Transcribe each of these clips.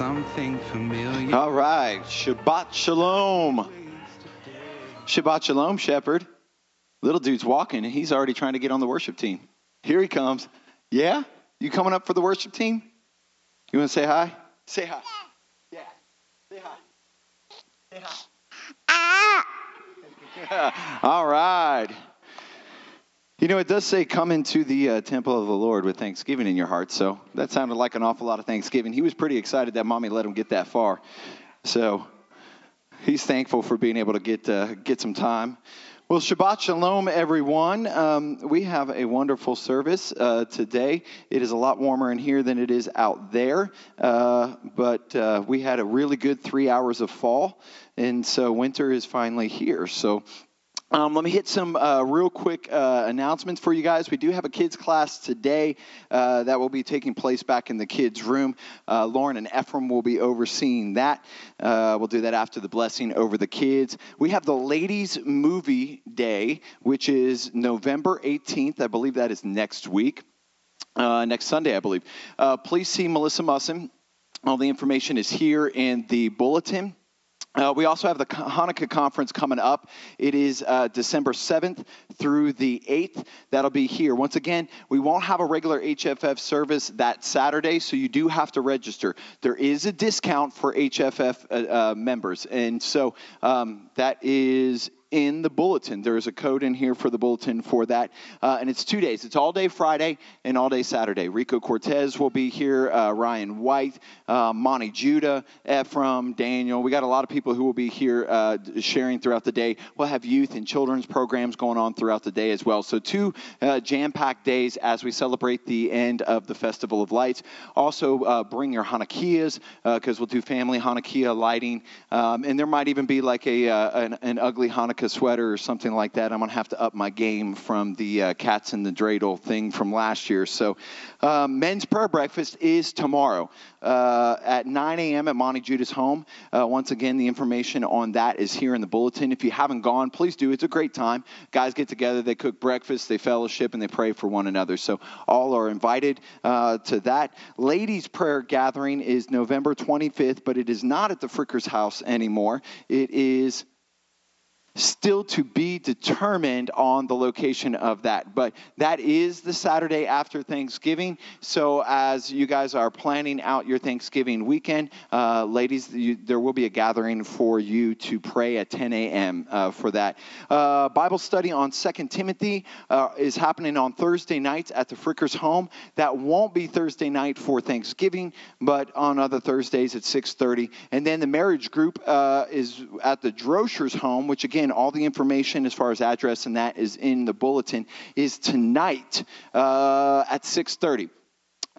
something familiar. All right. Shabbat Shalom. Shabbat Shalom, Shepherd. Little dude's walking, and he's already trying to get on the worship team. Here he comes. Yeah? You coming up for the worship team? You want to say hi? Say hi. Yeah. yeah. Say hi. Say hi. Ah. All right. You know, it does say, come into the uh, temple of the Lord with thanksgiving in your heart. So that sounded like an awful lot of thanksgiving. He was pretty excited that mommy let him get that far. So he's thankful for being able to get, uh, get some time. Well, Shabbat Shalom, everyone. Um, we have a wonderful service uh, today. It is a lot warmer in here than it is out there, uh, but uh, we had a really good three hours of fall, and so winter is finally here. So um, let me hit some uh, real quick uh, announcements for you guys. We do have a kids class today uh, that will be taking place back in the kids' room. Uh, Lauren and Ephraim will be overseeing that. Uh, we'll do that after the blessing over the kids. We have the ladies' movie day, which is November 18th. I believe that is next week, uh, next Sunday, I believe. please see Melissa Musson. All the information is here in the bulletin. Uh, we also have the Hanukkah conference coming up. It is uh, December 7th through the 8th. That'll be here. Once again, we won't have a regular HFF service that Saturday, so you do have to register. There is a discount for HFF uh, uh, members, and so um, that is in the bulletin. There is a code in here for the bulletin for that. Uh, and it's two days. It's all day Friday and all day Saturday. Rico Cortez will be here, uh, Ryan White, uh, Monty Judah, Ephraim, Daniel. We got a lot of people who will be here uh, sharing throughout the day. We'll have youth and children's programs going on throughout the day as well. So, two uh, jam packed days as we celebrate the end of the Festival of Lights. Also, uh, bring your Hanukkahs because we'll do family Hanukkah lighting. Um, and there might even be like a, an, an ugly Hanukkah sweater or something like that. I'm going to have to up my game from the uh, cats in the dreidel thing from last year. So, uh, men's prayer breakfast is tomorrow uh, at 9 a.m. at Monty Judah's home. Uh, once again, the information on that is here in the bulletin. If you haven't gone, please do. It's a great time. Guys get together, they cook breakfast, they fellowship, and they pray for one another. So, all are invited uh, to that. Ladies' prayer gathering is November 25th, but it is not at the Frickers house anymore. It is still to be determined on the location of that. But that is the Saturday after Thanksgiving. So as you guys are planning out your Thanksgiving weekend, uh, ladies, you, there will be a gathering for you to pray at 10 a.m. Uh, for that. Uh, Bible study on Second Timothy uh, is happening on Thursday nights at the Frickers home. That won't be Thursday night for Thanksgiving, but on other Thursdays at 6:30. And then the marriage group uh, is at the Droschers home, which again again, all the information as far as address and that is in the bulletin, is tonight uh, at 6.30.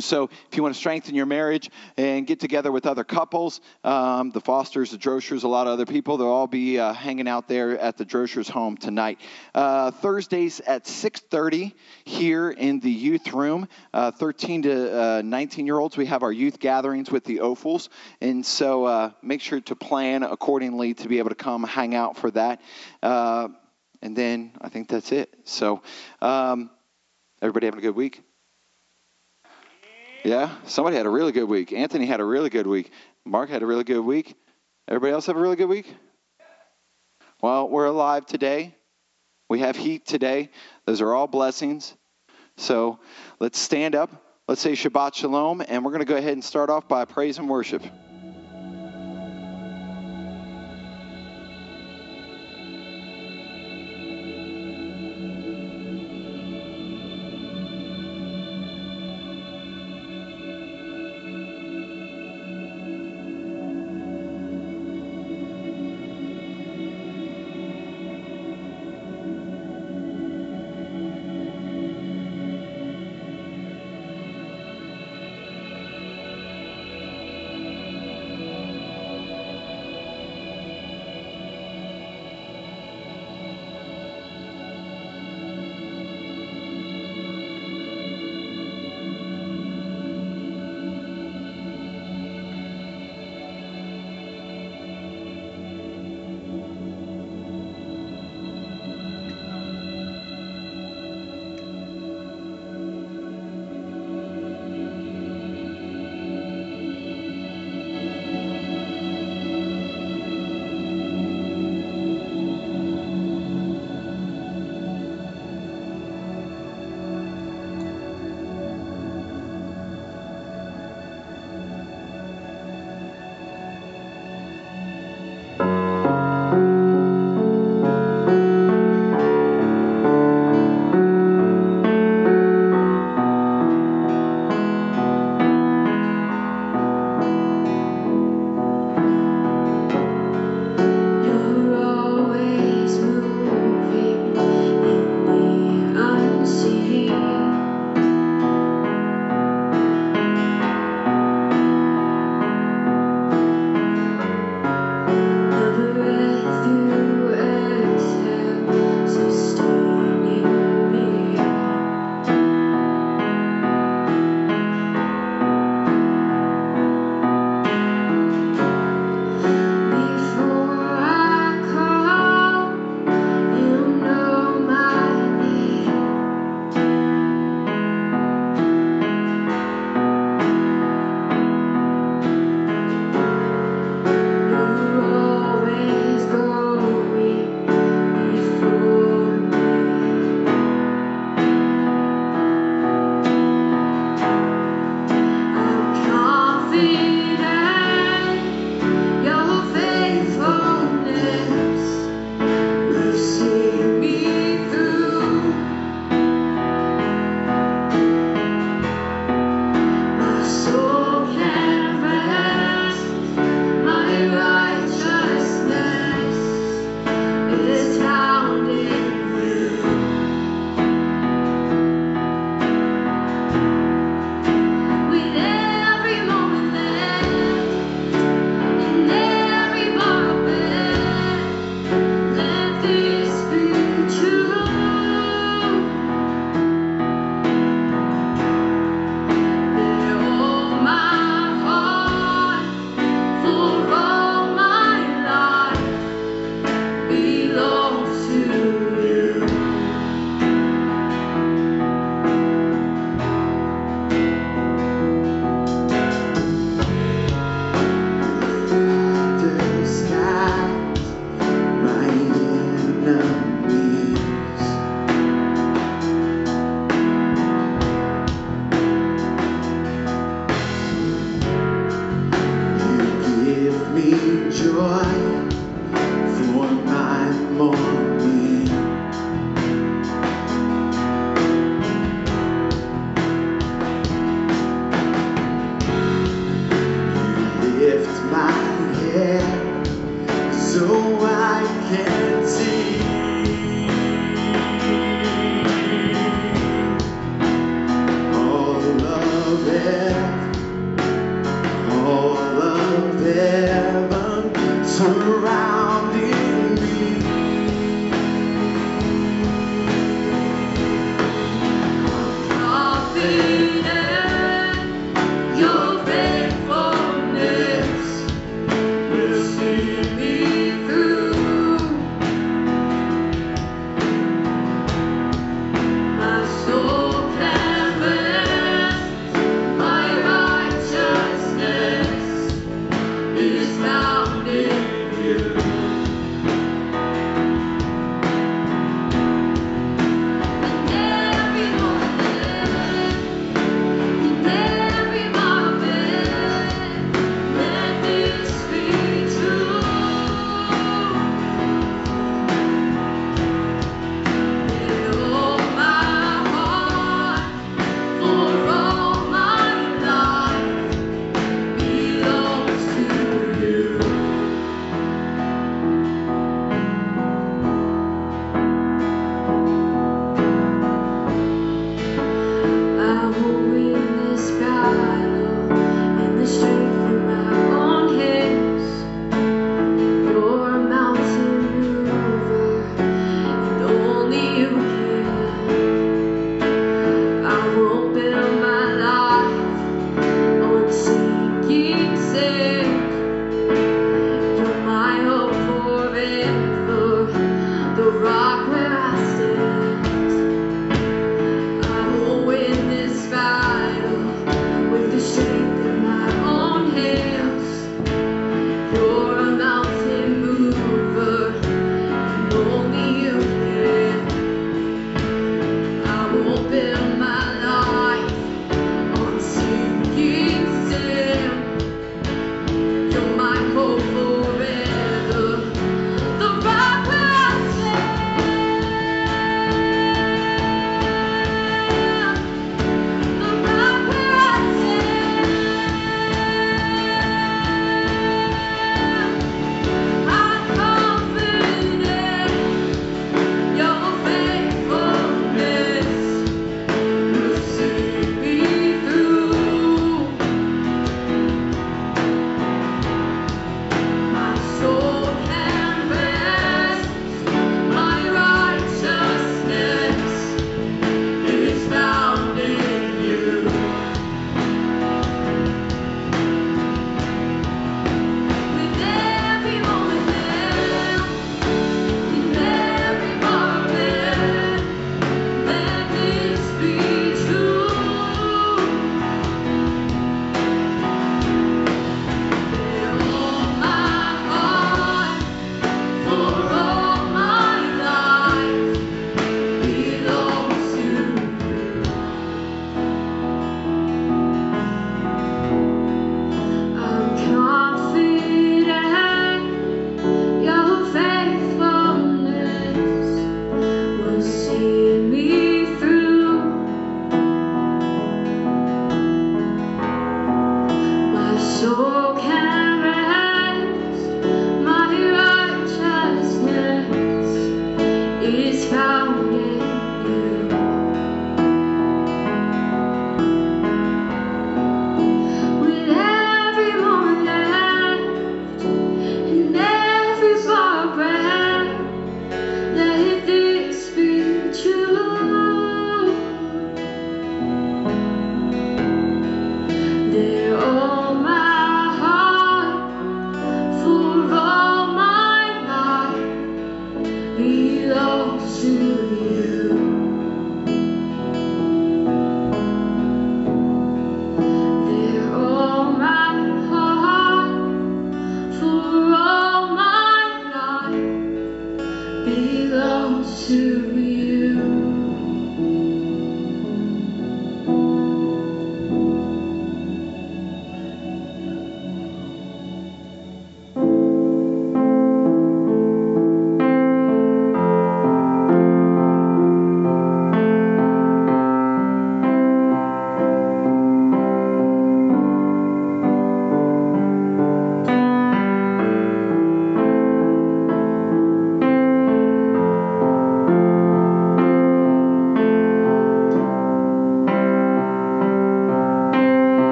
So, if you want to strengthen your marriage and get together with other couples, um, the Fosters, the Droschers, a lot of other people, they'll all be uh, hanging out there at the Droschers' home tonight. Uh, Thursdays at 6:30 here in the youth room. Uh, 13 to 19 uh, year olds, we have our youth gatherings with the Opals, and so uh, make sure to plan accordingly to be able to come hang out for that. Uh, and then I think that's it. So, um, everybody having a good week. Yeah, somebody had a really good week. Anthony had a really good week. Mark had a really good week. Everybody else have a really good week? Well, we're alive today. We have heat today. Those are all blessings. So let's stand up. Let's say Shabbat Shalom, and we're going to go ahead and start off by praise and worship.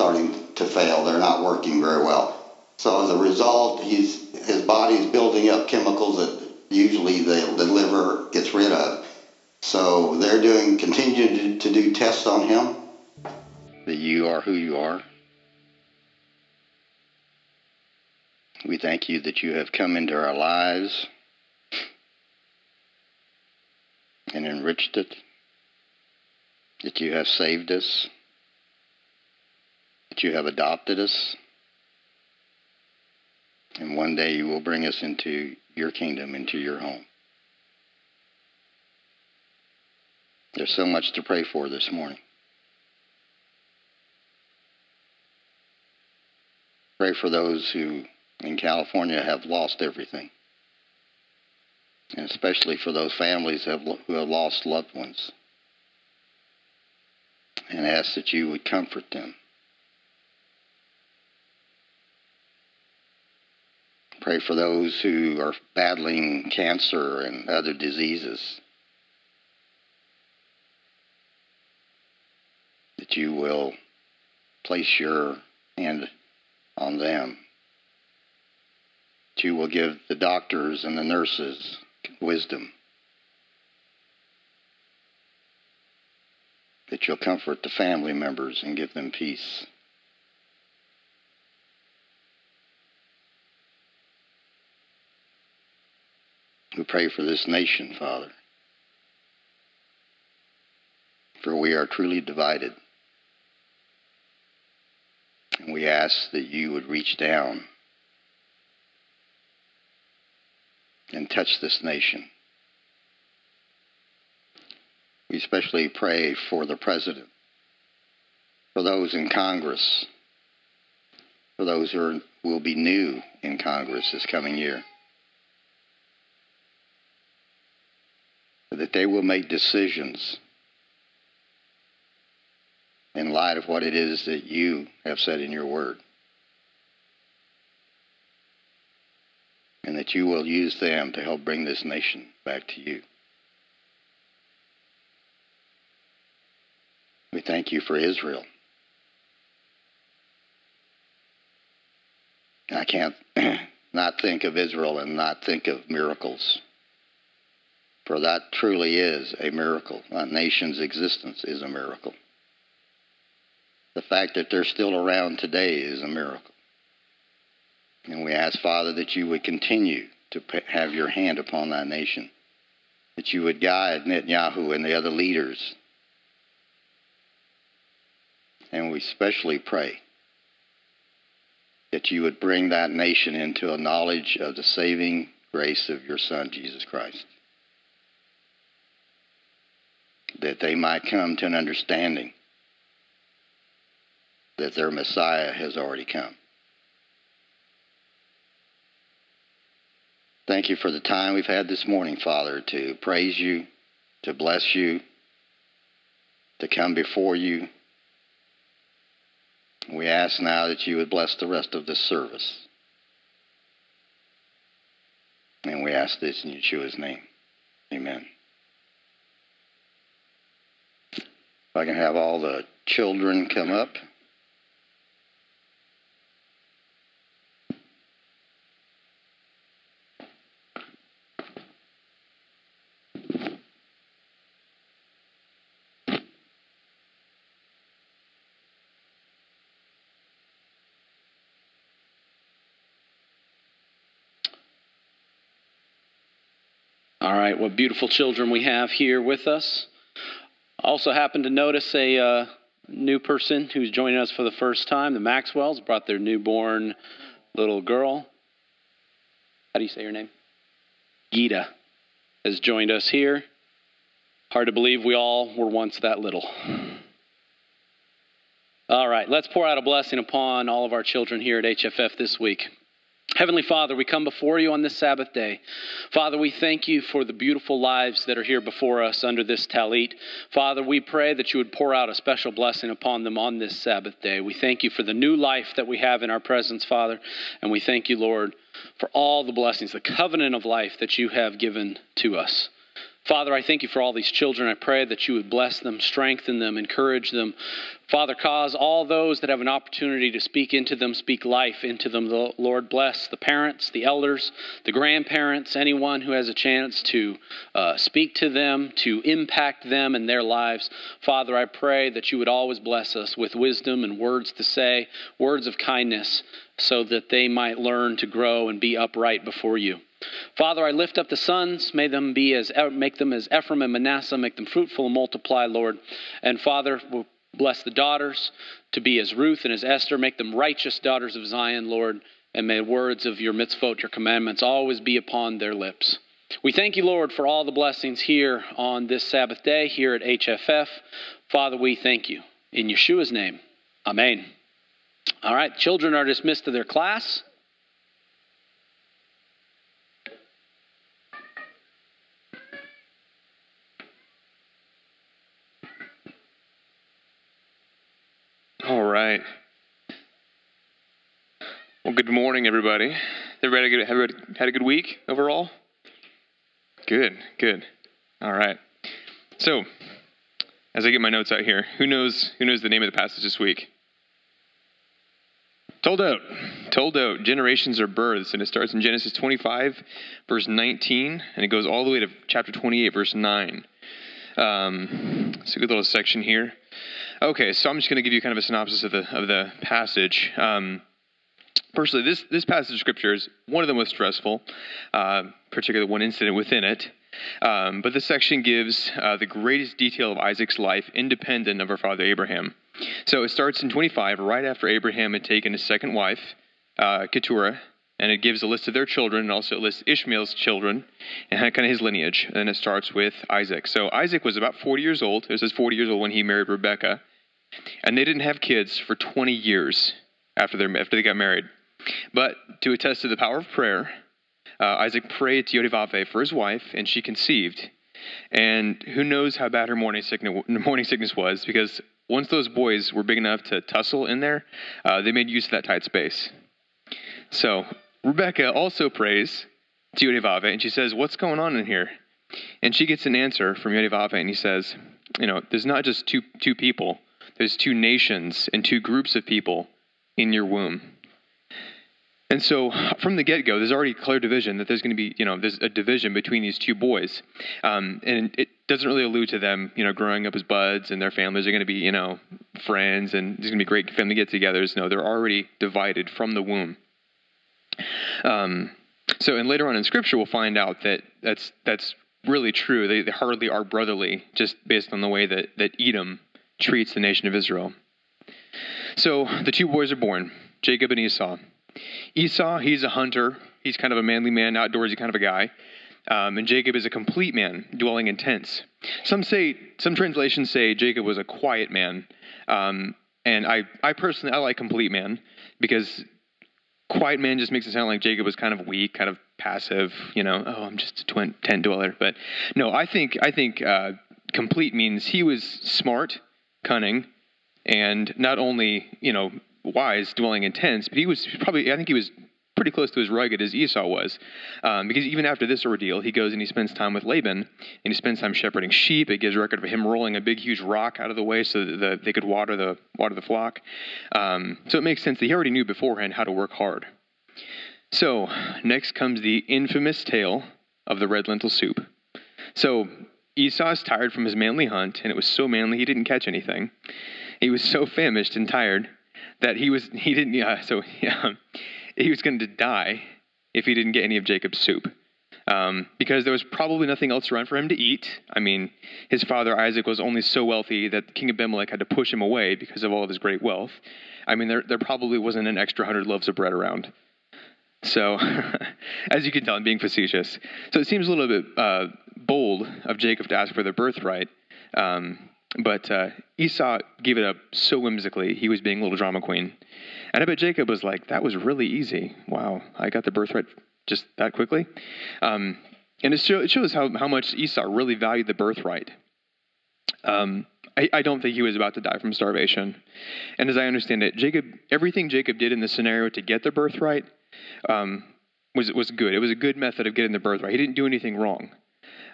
starting to fail. They're not working very well. So as a result, he's, his body's building up chemicals that usually the, the liver gets rid of. So they're doing continuing to, to do tests on him. That you are who you are. We thank you that you have come into our lives and enriched it, that you have saved us that you have adopted us. And one day you will bring us into your kingdom, into your home. There's so much to pray for this morning. Pray for those who in California have lost everything, and especially for those families who have lost loved ones, and ask that you would comfort them. Pray for those who are battling cancer and other diseases. That you will place your hand on them. That you will give the doctors and the nurses wisdom. That you'll comfort the family members and give them peace. We pray for this nation, Father. For we are truly divided. And we ask that you would reach down and touch this nation. We especially pray for the President, for those in Congress, for those who are, will be new in Congress this coming year. That they will make decisions in light of what it is that you have said in your word. And that you will use them to help bring this nation back to you. We thank you for Israel. I can't not think of Israel and not think of miracles. For that truly is a miracle. That nation's existence is a miracle. The fact that they're still around today is a miracle. And we ask, Father, that you would continue to have your hand upon that nation, that you would guide Netanyahu and the other leaders. And we especially pray that you would bring that nation into a knowledge of the saving grace of your Son, Jesus Christ. That they might come to an understanding that their Messiah has already come. Thank you for the time we've had this morning, Father, to praise you, to bless you, to come before you. We ask now that you would bless the rest of this service. And we ask this in Yeshua's name. Amen. If I can have all the children come up. All right, what beautiful children we have here with us. Also happened to notice a uh, new person who's joining us for the first time. The Maxwells brought their newborn little girl. How do you say her name? Gita has joined us here. Hard to believe we all were once that little. All right, let's pour out a blessing upon all of our children here at HFF this week. Heavenly Father, we come before you on this Sabbath day. Father, we thank you for the beautiful lives that are here before us under this talit. Father, we pray that you would pour out a special blessing upon them on this Sabbath day. We thank you for the new life that we have in our presence, Father, and we thank you, Lord, for all the blessings, the covenant of life that you have given to us. Father, I thank you for all these children. I pray that you would bless them, strengthen them, encourage them. Father, cause all those that have an opportunity to speak into them, speak life into them. The Lord, bless the parents, the elders, the grandparents, anyone who has a chance to uh, speak to them, to impact them and their lives. Father, I pray that you would always bless us with wisdom and words to say, words of kindness, so that they might learn to grow and be upright before you. Father, I lift up the sons. May them be as make them as Ephraim and Manasseh. Make them fruitful and multiply, Lord. And Father, we bless the daughters to be as Ruth and as Esther. Make them righteous daughters of Zion, Lord. And may words of your mitzvot, your commandments, always be upon their lips. We thank you, Lord, for all the blessings here on this Sabbath day here at HFF. Father, we thank you. In Yeshua's name, Amen. All right, children are dismissed to their class. All right. Well, good morning, everybody. Everybody good, everybody had a good week overall? Good, good. All right. So, as I get my notes out here, who knows who knows the name of the passage this week? Toldot. Toldot. Generations are births, and it starts in Genesis 25, verse 19, and it goes all the way to chapter 28, verse 9. Um, it's a good little section here. Okay, so I'm just going to give you kind of a synopsis of the of the passage. Um, Firstly, this, this passage of scripture is one of the most stressful, uh, particularly one incident within it. Um, but this section gives uh, the greatest detail of Isaac's life, independent of our father Abraham. So it starts in 25, right after Abraham had taken his second wife, uh, Keturah, and it gives a list of their children and also lists Ishmael's children and kind of his lineage. And it starts with Isaac. So Isaac was about 40 years old. It says 40 years old when he married Rebekah, and they didn't have kids for 20 years after they after they got married. But to attest to the power of prayer, uh, Isaac prayed to Yodivave for his wife, and she conceived. And who knows how bad her morning sickness, morning sickness was, because once those boys were big enough to tussle in there, uh, they made use of that tight space. So Rebecca also prays to Yodivave, and she says, What's going on in here? And she gets an answer from Yodivave, and he says, You know, there's not just two, two people, there's two nations and two groups of people in your womb. And so from the get go, there's already clear division that there's going to be, you know, there's a division between these two boys. Um, and it doesn't really allude to them, you know, growing up as buds and their families are going to be, you know, friends and there's going to be great family get togethers. No, they're already divided from the womb. Um, so, and later on in scripture, we'll find out that that's, that's really true. They, they hardly are brotherly just based on the way that, that Edom treats the nation of Israel. So the two boys are born, Jacob and Esau. Esau, he's a hunter. He's kind of a manly man, outdoorsy kind of a guy. Um, and Jacob is a complete man, dwelling in tents. Some say, some translations say Jacob was a quiet man. Um, and I, I personally, I like complete man because quiet man just makes it sound like Jacob was kind of weak, kind of passive. You know, oh, I'm just a twin, tent dweller. But no, I think, I think uh, complete means he was smart, cunning, and not only you know wise, dwelling in tents, but he was probably, I think he was pretty close to as rugged as Esau was. Um, because even after this ordeal, he goes and he spends time with Laban, and he spends time shepherding sheep. It gives record of him rolling a big, huge rock out of the way so that the, they could water the, water the flock. Um, so it makes sense that he already knew beforehand how to work hard. So next comes the infamous tale of the red lentil soup. So Esau is tired from his manly hunt, and it was so manly he didn't catch anything. He was so famished and tired that he was he didn't yeah so yeah, he was going to die if he didn't get any of Jacob's soup. Um, because there was probably nothing else around for him to eat. I mean, his father Isaac was only so wealthy that King Abimelech had to push him away because of all of his great wealth. I mean, there, there probably wasn't an extra hundred loaves of bread around. So, as you can tell, I'm being facetious. So it seems a little bit uh, bold of Jacob to ask for the birthright. Um, but uh, Esau gave it up so whimsically. He was being a little drama queen. And I bet Jacob was like, that was really easy. Wow, I got the birthright just that quickly. Um, and it, show, it, shows how, how much Esau really valued the birthright. Um, I, I, don't think he was about to die from starvation. And as I understand it, Jacob, everything Jacob did in this scenario to get the birthright um, was, was good. It was a good method of getting the birthright. He didn't do anything wrong.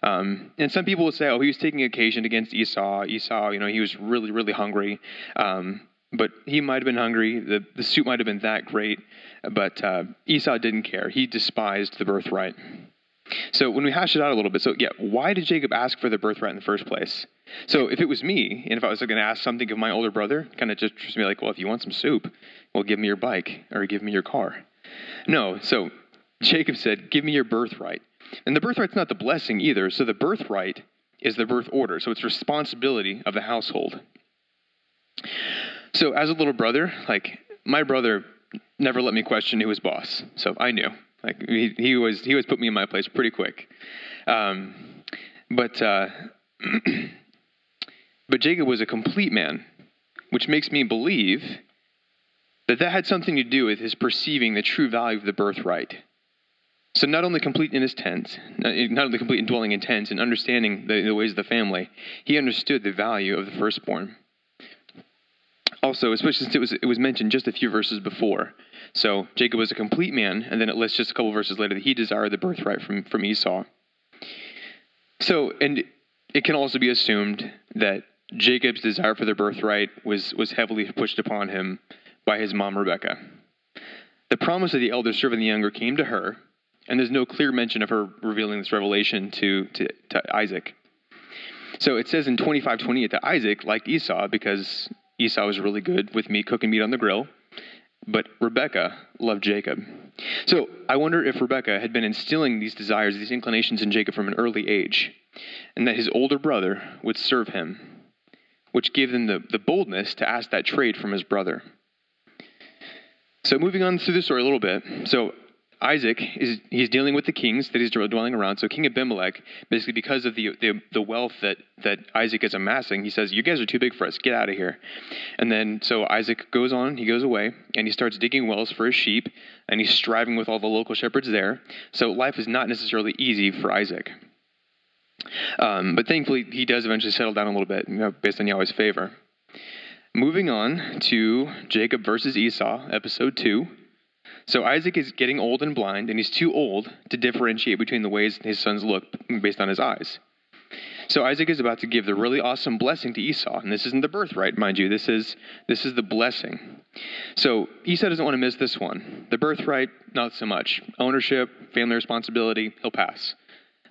Um, and some people would say, oh, he was taking occasion against Esau. Esau, you know, he was really, really hungry. Um, but he might have been hungry. The, the soup might have been that great. But uh, Esau didn't care. He despised the birthright. So when we hash it out a little bit, so yeah, why did Jacob ask for the birthright in the first place? So if it was me, and if I was going to ask something of my older brother, kind of just be like, well, if you want some soup, well, give me your bike or give me your car. No, so Jacob said, give me your birthright. And the birthright's not the blessing either. So the birthright is the birth order. So it's responsibility of the household. So as a little brother, like my brother never let me question who was boss. So I knew. Like he, he was he was put me in my place pretty quick. Um, but uh, but Jacob was a complete man, which makes me believe that that had something to do with his perceiving the true value of the birthright. So not only complete in his tent, not only complete in dwelling in tents and understanding the, the ways of the family, he understood the value of the firstborn. Also, especially since it was, it was mentioned just a few verses before. So Jacob was a complete man, and then it lists just a couple verses later that he desired the birthright from, from Esau. So, and it can also be assumed that Jacob's desire for the birthright was, was heavily pushed upon him by his mom, Rebecca. The promise of the elder serving the younger came to her, and there's no clear mention of her revealing this revelation to, to, to Isaac. So it says in 25:28 that Isaac liked Esau because Esau was really good with me cooking meat on the grill, but Rebecca loved Jacob. So I wonder if Rebecca had been instilling these desires, these inclinations in Jacob from an early age, and that his older brother would serve him, which gave them the, the boldness to ask that trade from his brother. So moving on through the story a little bit. So Isaac is he's dealing with the kings that he's dwelling around. So King Abimelech, basically because of the, the the wealth that that Isaac is amassing, he says, "You guys are too big for us. Get out of here." And then so Isaac goes on, he goes away, and he starts digging wells for his sheep, and he's striving with all the local shepherds there. So life is not necessarily easy for Isaac. Um, but thankfully, he does eventually settle down a little bit, you know, based on Yahweh's favor. Moving on to Jacob versus Esau, episode two. So Isaac is getting old and blind, and he's too old to differentiate between the ways his sons look based on his eyes. So Isaac is about to give the really awesome blessing to Esau, and this isn't the birthright, mind you. This is this is the blessing. So Esau doesn't want to miss this one. The birthright, not so much. Ownership, family responsibility, he'll pass.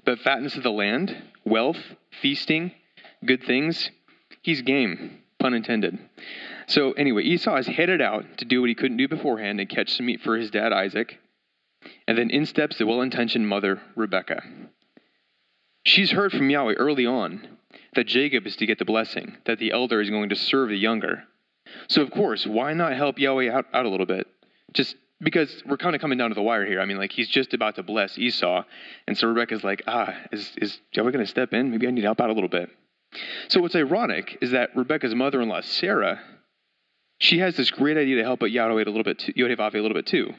But fatness of the land, wealth, feasting, good things, he's game, pun intended. So anyway, Esau is headed out to do what he couldn't do beforehand and catch some meat for his dad Isaac. And then in steps the well-intentioned mother Rebecca. She's heard from Yahweh early on that Jacob is to get the blessing, that the elder is going to serve the younger. So of course, why not help Yahweh out, out a little bit? Just because we're kind of coming down to the wire here. I mean, like he's just about to bless Esau, and so Rebecca's like, ah, is is Yahweh going to step in? Maybe I need to help out a little bit. So what's ironic is that Rebecca's mother-in-law Sarah she has this great idea to help out Yahweh a little bit, a little bit too.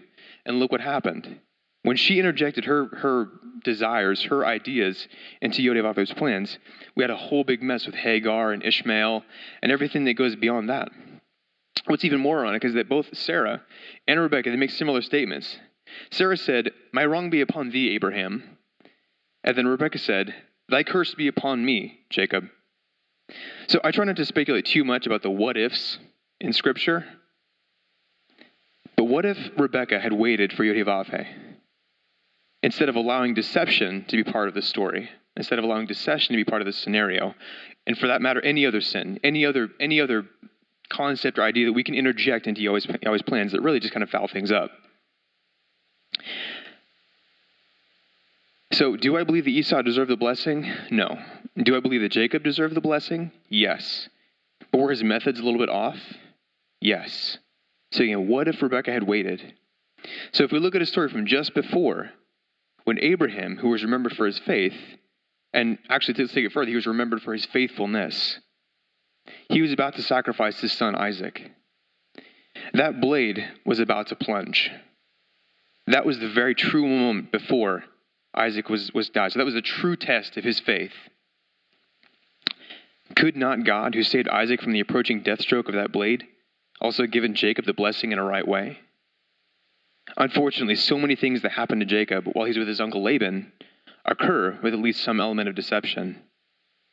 And look what happened. When she interjected her, her desires, her ideas into Yodevave's plans, we had a whole big mess with Hagar and Ishmael and everything that goes beyond that. What's even more ironic is that both Sarah and Rebecca, they make similar statements. Sarah said, My wrong be upon thee, Abraham. And then Rebecca said, Thy curse be upon me, Jacob. So I try not to speculate too much about the what ifs in Scripture. But what if Rebecca had waited for Yodhivave instead of allowing deception to be part of the story, instead of allowing deception to be part of the scenario, and for that matter, any other sin, any other any other concept or idea that we can interject into Yahweh's, Yahweh's plans that really just kind of foul things up. So, do I believe that Esau deserved the blessing? No. Do I believe that Jacob deserved the blessing? Yes. But were his methods a little bit off? Yes. So again, what if Rebecca had waited? So if we look at a story from just before, when Abraham, who was remembered for his faith, and actually to take it further, he was remembered for his faithfulness. He was about to sacrifice his son Isaac. That blade was about to plunge. That was the very true moment before Isaac was, was died. So that was a true test of his faith. Could not God, who saved Isaac from the approaching death stroke of that blade, also given Jacob the blessing in a right way? Unfortunately, so many things that happen to Jacob while he's with his uncle Laban occur with at least some element of deception.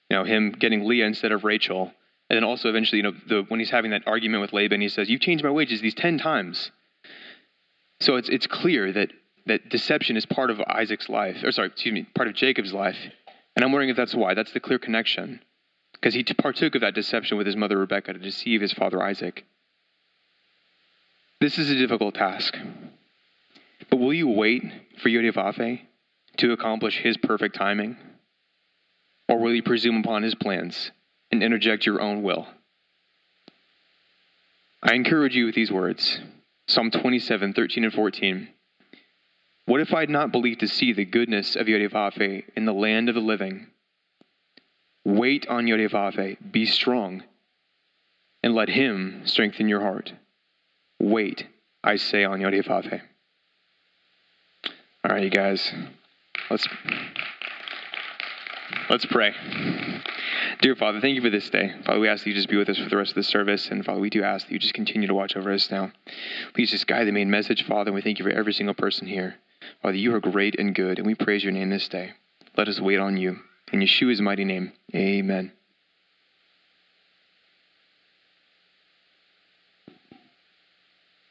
You know, him getting Leah instead of Rachel, and then also eventually, you know, the, when he's having that argument with Laban, he says, "You've changed my wages these ten times." So it's it's clear that that deception is part of Isaac's life, or sorry, excuse me, part of Jacob's life, and I'm wondering if that's why. That's the clear connection, because he partook of that deception with his mother Rebekah to deceive his father Isaac. This is a difficult task. But will you wait for Yodivave to accomplish his perfect timing? Or will you presume upon his plans and interject your own will? I encourage you with these words Psalm 27, 13, and 14. What if I had not believed to see the goodness of Yodivave in the land of the living? Wait on Yodivave, be strong, and let him strengthen your heart. Wait, I say on Yodhivave. All right, you guys, let's let's pray. Dear Father, thank you for this day. Father, we ask that you just be with us for the rest of the service. And Father, we do ask that you just continue to watch over us now. Please just guide the main message, Father. And we thank you for every single person here. Father, you are great and good, and we praise your name this day. Let us wait on you. In Yeshua's mighty name, amen.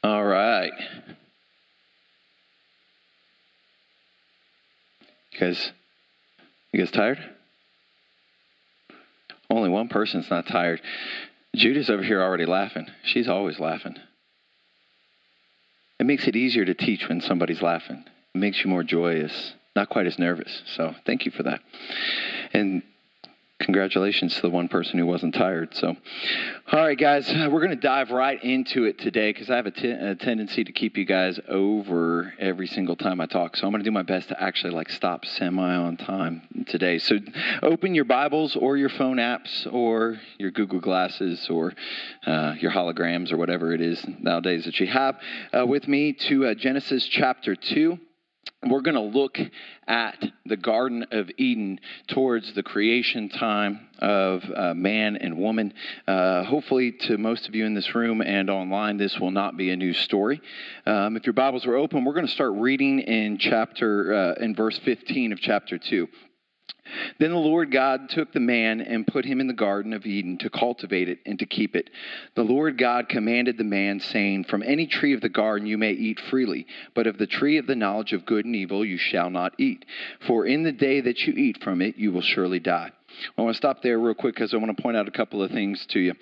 All right. You guys, you guys tired? Only one person's not tired. Judah's over here already laughing. She's always laughing. It makes it easier to teach when somebody's laughing. It makes you more joyous, not quite as nervous. So thank you for that. And congratulations to the one person who wasn't tired. So, all right, guys, we're going to dive right into it today because I have a, t- a tendency to keep you guys over every single time I talk. So I'm going to do my best to actually like stop semi on time today. So open your Bibles or your phone apps or your Google Glasses or uh, your holograms or whatever it is nowadays that you have uh, with me to uh, Genesis chapter 2 we're going to look at the Garden of Eden towards the creation time of uh, man and woman. Uh, hopefully, to most of you in this room and online, this will not be a new story. Um, if your Bibles are open, we're going to start reading in chapter uh, in verse 15 of chapter 2. Then the Lord God took the man and put him in the Garden of Eden to cultivate it and to keep it. The Lord God commanded the man, saying, From any tree of the garden you may eat freely, but of the tree of the knowledge of good and evil you shall not eat. For in the day that you eat from it, you will surely die. I want to stop there real quick because I want to point out a couple of things to you.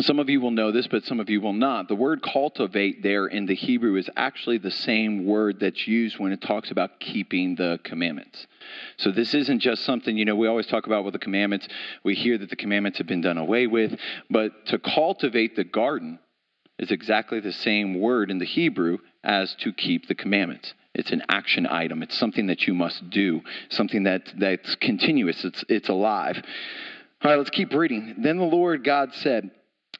Some of you will know this, but some of you will not. The word cultivate there in the Hebrew is actually the same word that's used when it talks about keeping the commandments. So this isn't just something, you know, we always talk about with the commandments. We hear that the commandments have been done away with, but to cultivate the garden is exactly the same word in the Hebrew as to keep the commandments. It's an action item. It's something that you must do, something that, that's continuous, it's, it's alive. All right, let's keep reading. Then the Lord God said,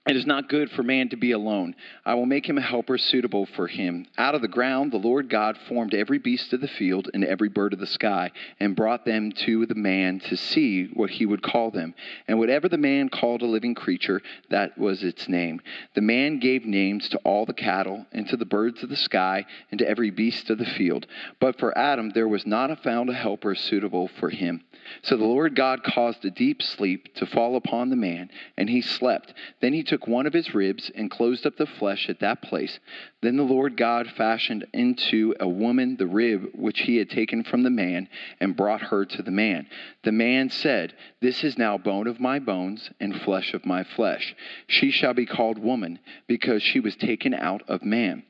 it is not good for man to be alone. I will make him a helper suitable for him. Out of the ground, the Lord God formed every beast of the field and every bird of the sky, and brought them to the man to see what he would call them. And whatever the man called a living creature, that was its name. The man gave names to all the cattle, and to the birds of the sky, and to every beast of the field. But for Adam there was not found a helper suitable for him. So the Lord God caused a deep sleep to fall upon the man, and he slept. Then he took one of his ribs and closed up the flesh at that place. Then the Lord God fashioned into a woman the rib which he had taken from the man, and brought her to the man. The man said, This is now bone of my bones and flesh of my flesh. She shall be called woman, because she was taken out of man.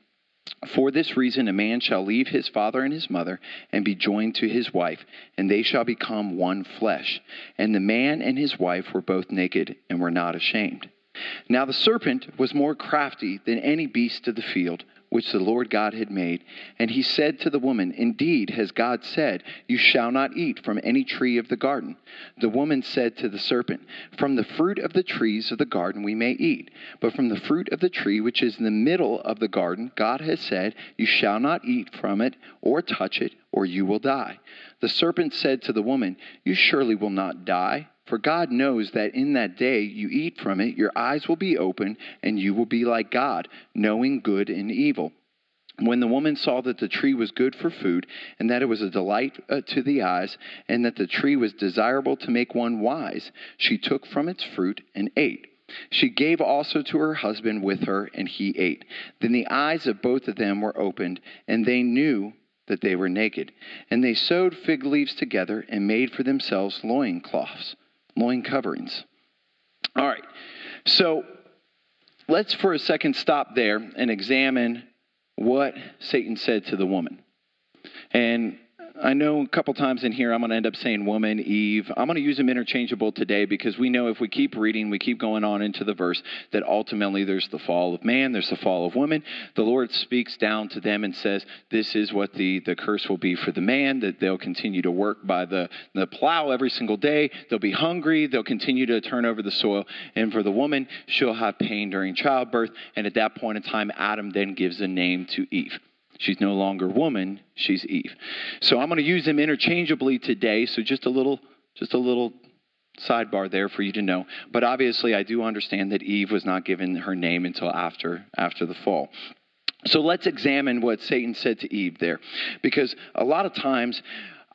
For this reason, a man shall leave his father and his mother and be joined to his wife, and they shall become one flesh. And the man and his wife were both naked and were not ashamed. Now the serpent was more crafty than any beast of the field which the Lord God had made. And he said to the woman, Indeed, has God said, You shall not eat from any tree of the garden. The woman said to the serpent, From the fruit of the trees of the garden we may eat, but from the fruit of the tree which is in the middle of the garden, God has said, You shall not eat from it or touch it, or you will die. The serpent said to the woman, You surely will not die. For God knows that in that day you eat from it, your eyes will be open, and you will be like God, knowing good and evil. When the woman saw that the tree was good for food, and that it was a delight uh, to the eyes, and that the tree was desirable to make one wise, she took from its fruit and ate. She gave also to her husband with her, and he ate. Then the eyes of both of them were opened, and they knew that they were naked. And they sewed fig leaves together and made for themselves loincloths loin coverings. All right, so let's for a second stop there and examine what Satan said to the woman. And I know a couple times in here I'm going to end up saying woman, Eve. I'm going to use them interchangeable today because we know if we keep reading, we keep going on into the verse, that ultimately there's the fall of man, there's the fall of woman. The Lord speaks down to them and says, This is what the, the curse will be for the man, that they'll continue to work by the, the plow every single day. They'll be hungry, they'll continue to turn over the soil. And for the woman, she'll have pain during childbirth. And at that point in time, Adam then gives a name to Eve. She's no longer woman, she's Eve. So I'm going to use them interchangeably today. So just a little, just a little sidebar there for you to know. But obviously, I do understand that Eve was not given her name until after after the fall. So let's examine what Satan said to Eve there, because a lot of times.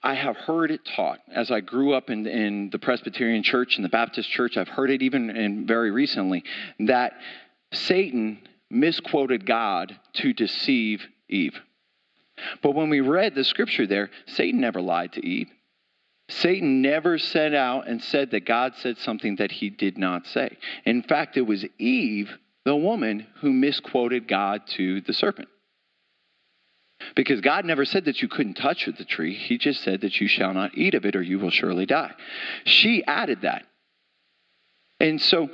I have heard it taught as I grew up in, in the Presbyterian church and the Baptist church. I've heard it even very recently that Satan misquoted God to deceive Eve. But when we read the scripture there, Satan never lied to Eve. Satan never sent out and said that God said something that he did not say. In fact, it was Eve, the woman, who misquoted God to the serpent. Because God never said that you couldn't touch the tree, He just said that you shall not eat of it or you will surely die. She added that. And so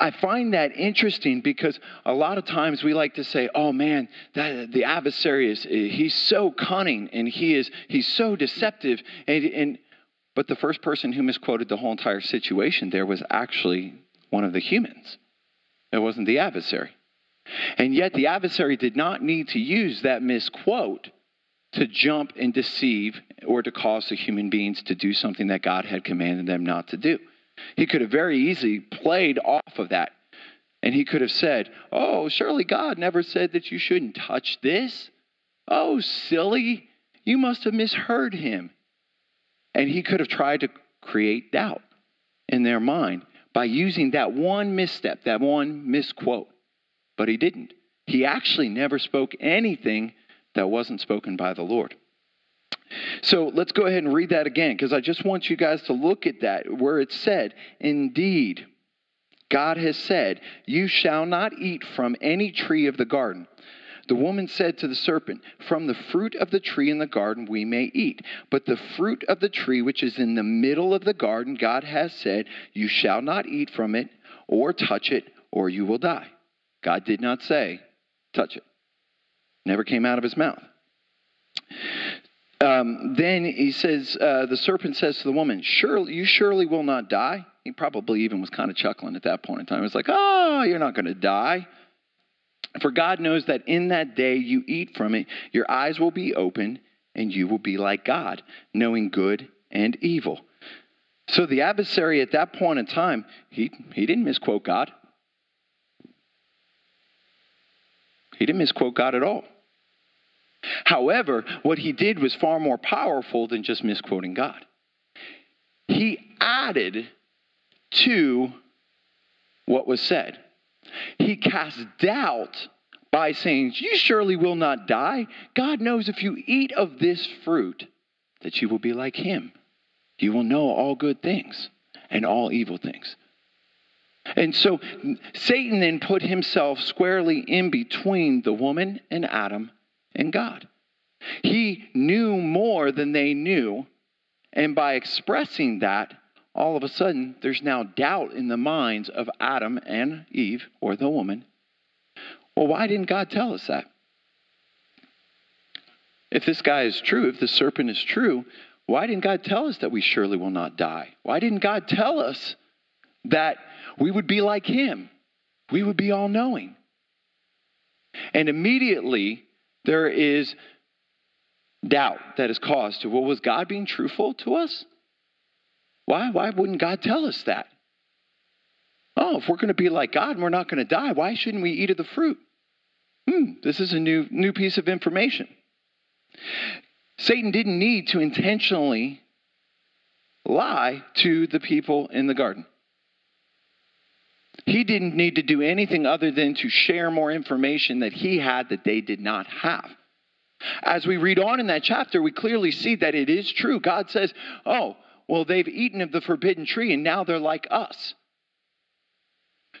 I find that interesting because a lot of times we like to say, "Oh man, that, the adversary is he's so cunning and he is he's so deceptive." And, and but the first person who misquoted the whole entire situation there was actually one of the humans. It wasn't the adversary. And yet the adversary did not need to use that misquote to jump and deceive or to cause the human beings to do something that God had commanded them not to do. He could have very easily played off of that. And he could have said, Oh, surely God never said that you shouldn't touch this. Oh, silly, you must have misheard him. And he could have tried to create doubt in their mind by using that one misstep, that one misquote. But he didn't. He actually never spoke anything that wasn't spoken by the Lord. So let's go ahead and read that again because I just want you guys to look at that where it said, Indeed, God has said, You shall not eat from any tree of the garden. The woman said to the serpent, From the fruit of the tree in the garden we may eat. But the fruit of the tree which is in the middle of the garden, God has said, You shall not eat from it or touch it, or you will die. God did not say, Touch it. Never came out of his mouth. Um, then he says, uh, the serpent says to the woman, "Surely you surely will not die." He probably even was kind of chuckling at that point in time. He was like, "Oh, you're not going to die." For God knows that in that day you eat from it, your eyes will be open, and you will be like God, knowing good and evil. So the adversary at that point in time, he, he didn't misquote God. He didn't misquote God at all. However, what he did was far more powerful than just misquoting God. He added to what was said. He cast doubt by saying, You surely will not die. God knows if you eat of this fruit that you will be like him. You will know all good things and all evil things. And so Satan then put himself squarely in between the woman and Adam and God. He knew more than they knew. And by expressing that, all of a sudden, there's now doubt in the minds of Adam and Eve, or the woman. Well, why didn't God tell us that? If this guy is true, if the serpent is true, why didn't God tell us that we surely will not die? Why didn't God tell us that we would be like him? We would be all knowing. And immediately, there is doubt that is caused to, well, was God being truthful to us? Why? Why wouldn't God tell us that? Oh, if we're going to be like God and we're not going to die, why shouldn't we eat of the fruit? Hmm, this is a new, new piece of information. Satan didn't need to intentionally lie to the people in the garden. He didn't need to do anything other than to share more information that he had that they did not have. As we read on in that chapter, we clearly see that it is true. God says, Oh, well, they've eaten of the forbidden tree and now they're like us.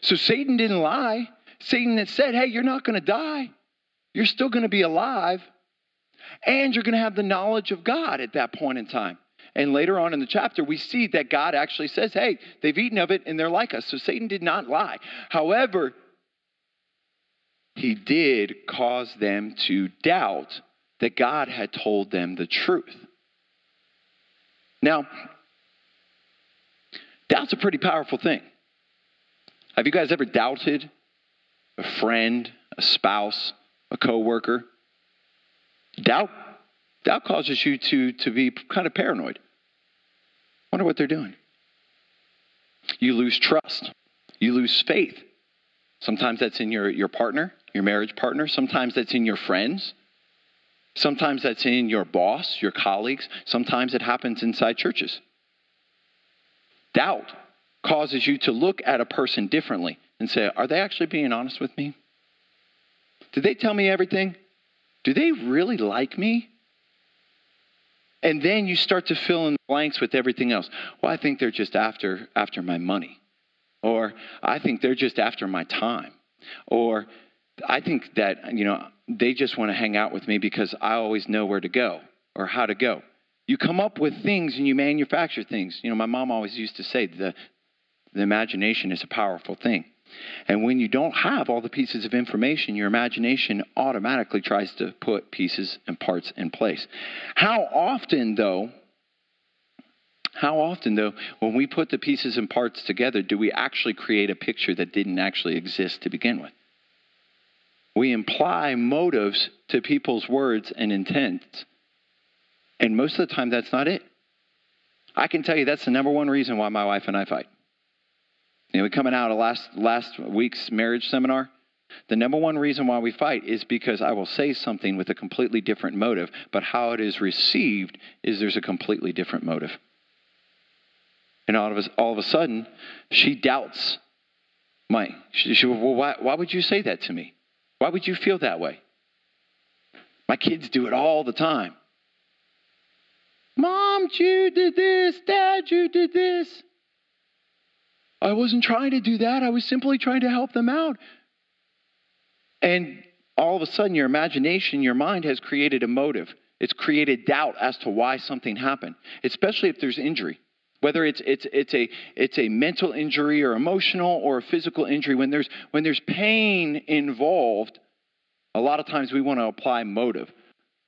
So Satan didn't lie. Satan had said, Hey, you're not going to die. You're still going to be alive. And you're going to have the knowledge of God at that point in time. And later on in the chapter, we see that God actually says, Hey, they've eaten of it and they're like us. So Satan did not lie. However, he did cause them to doubt that God had told them the truth. Now, doubt's a pretty powerful thing. Have you guys ever doubted a friend, a spouse, a coworker? Doubt doubt causes you to, to be kind of paranoid. Wonder what they're doing. You lose trust. You lose faith. Sometimes that's in your, your partner, your marriage partner. Sometimes that's in your friends. Sometimes that's in your boss, your colleagues. Sometimes it happens inside churches. Doubt causes you to look at a person differently and say, Are they actually being honest with me? Did they tell me everything? Do they really like me? And then you start to fill in the blanks with everything else. Well, I think they're just after after my money. Or I think they're just after my time. Or I think that, you know, they just want to hang out with me because I always know where to go or how to go. You come up with things and you manufacture things. You know, my mom always used to say the, the imagination is a powerful thing. And when you don't have all the pieces of information, your imagination automatically tries to put pieces and parts in place. How often, though, how often, though, when we put the pieces and parts together, do we actually create a picture that didn't actually exist to begin with? We imply motives to people's words and intents, and most of the time, that's not it. I can tell you that's the number one reason why my wife and I fight. You know, we coming out of last last week's marriage seminar. The number one reason why we fight is because I will say something with a completely different motive, but how it is received is there's a completely different motive. And all of a, all of a sudden, she doubts my. She, she well, why, why would you say that to me? Why would you feel that way? My kids do it all the time. Mom, you did this. Dad, you did this. I wasn't trying to do that. I was simply trying to help them out. And all of a sudden, your imagination, your mind has created a motive. It's created doubt as to why something happened, especially if there's injury. Whether it's, it's, it's, a, it's a mental injury or emotional or a physical injury, when there's, when there's pain involved, a lot of times we want to apply motive.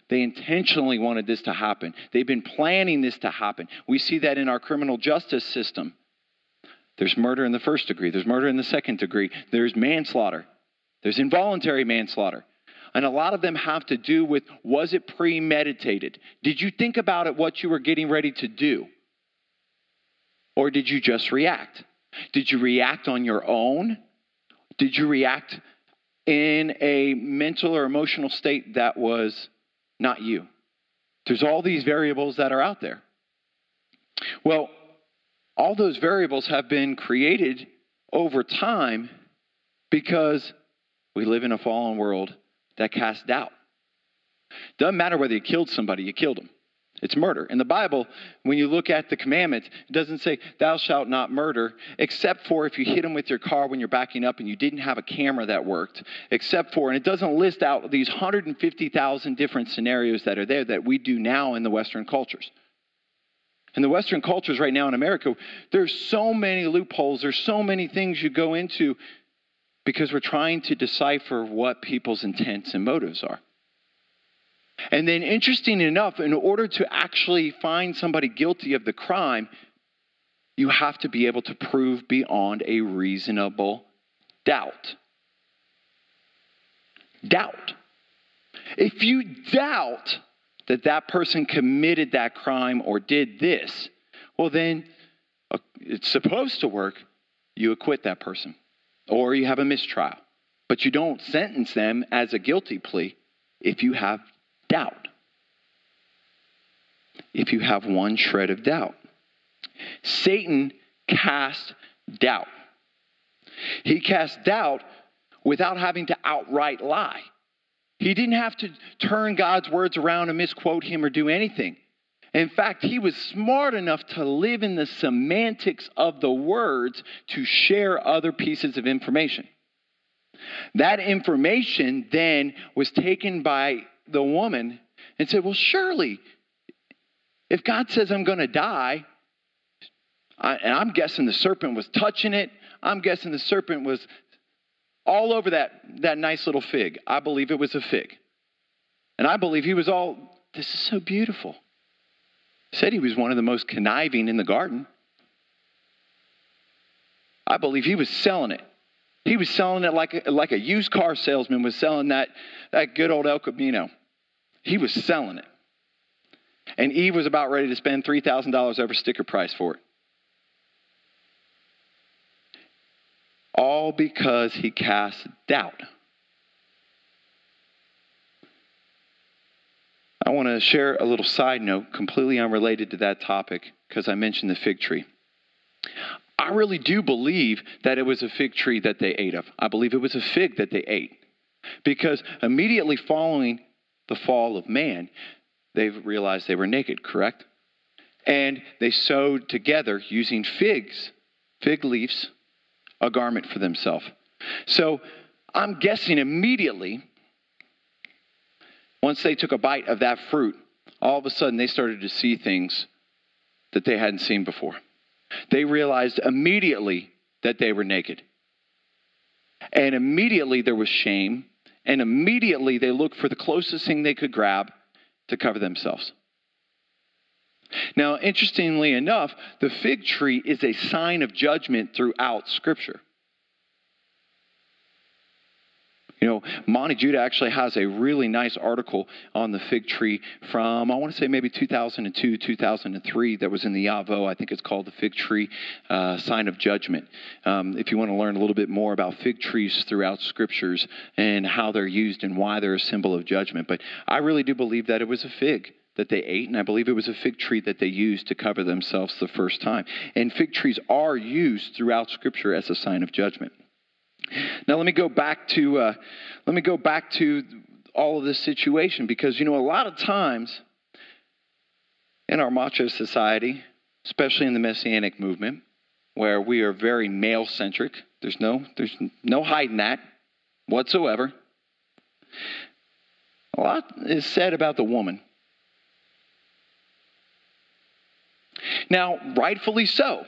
They intentionally wanted this to happen. They've been planning this to happen. We see that in our criminal justice system. There's murder in the first degree, there's murder in the second degree, there's manslaughter, there's involuntary manslaughter. And a lot of them have to do with was it premeditated? Did you think about it, what you were getting ready to do? Or did you just react? Did you react on your own? Did you react in a mental or emotional state that was not you? There's all these variables that are out there. Well, all those variables have been created over time because we live in a fallen world that casts doubt. Doesn't matter whether you killed somebody, you killed them. It's murder. In the Bible, when you look at the commandments, it doesn't say, Thou shalt not murder, except for if you hit them with your car when you're backing up and you didn't have a camera that worked, except for, and it doesn't list out these 150,000 different scenarios that are there that we do now in the Western cultures. In the Western cultures right now in America, there's so many loopholes, there's so many things you go into because we're trying to decipher what people's intents and motives are. And then, interesting enough, in order to actually find somebody guilty of the crime, you have to be able to prove beyond a reasonable doubt. Doubt. If you doubt that that person committed that crime or did this, well, then uh, it's supposed to work. You acquit that person or you have a mistrial. But you don't sentence them as a guilty plea if you have doubt. If you have one shred of doubt. Satan cast doubt. He cast doubt without having to outright lie. He didn't have to turn God's words around and misquote him or do anything. In fact, he was smart enough to live in the semantics of the words to share other pieces of information. That information then was taken by the woman and said, Well, surely, if God says I'm going to die, I, and I'm guessing the serpent was touching it, I'm guessing the serpent was all over that, that nice little fig. I believe it was a fig. And I believe he was all, This is so beautiful. Said he was one of the most conniving in the garden. I believe he was selling it. He was selling it like a, like a used car salesman was selling that, that good old El Camino. He was selling it. And Eve was about ready to spend $3,000 over sticker price for it. All because he cast doubt. I want to share a little side note, completely unrelated to that topic, because I mentioned the fig tree. I really do believe that it was a fig tree that they ate of. I believe it was a fig that they ate. Because immediately following the fall of man, they realized they were naked, correct? And they sewed together using figs, fig leaves, a garment for themselves. So I'm guessing immediately, once they took a bite of that fruit, all of a sudden they started to see things that they hadn't seen before. They realized immediately that they were naked. And immediately there was shame, and immediately they looked for the closest thing they could grab to cover themselves. Now, interestingly enough, the fig tree is a sign of judgment throughout Scripture. You know, Monty Judah actually has a really nice article on the fig tree from, I want to say maybe 2002, 2003, that was in the Yavoh. I think it's called the fig tree uh, sign of judgment. Um, if you want to learn a little bit more about fig trees throughout scriptures and how they're used and why they're a symbol of judgment. But I really do believe that it was a fig that they ate, and I believe it was a fig tree that they used to cover themselves the first time. And fig trees are used throughout Scripture as a sign of judgment. Now let me go back to uh, let me go back to all of this situation because you know a lot of times in our macho society, especially in the messianic movement, where we are very male centric, there's no there's no hiding that whatsoever. A lot is said about the woman. Now, rightfully so.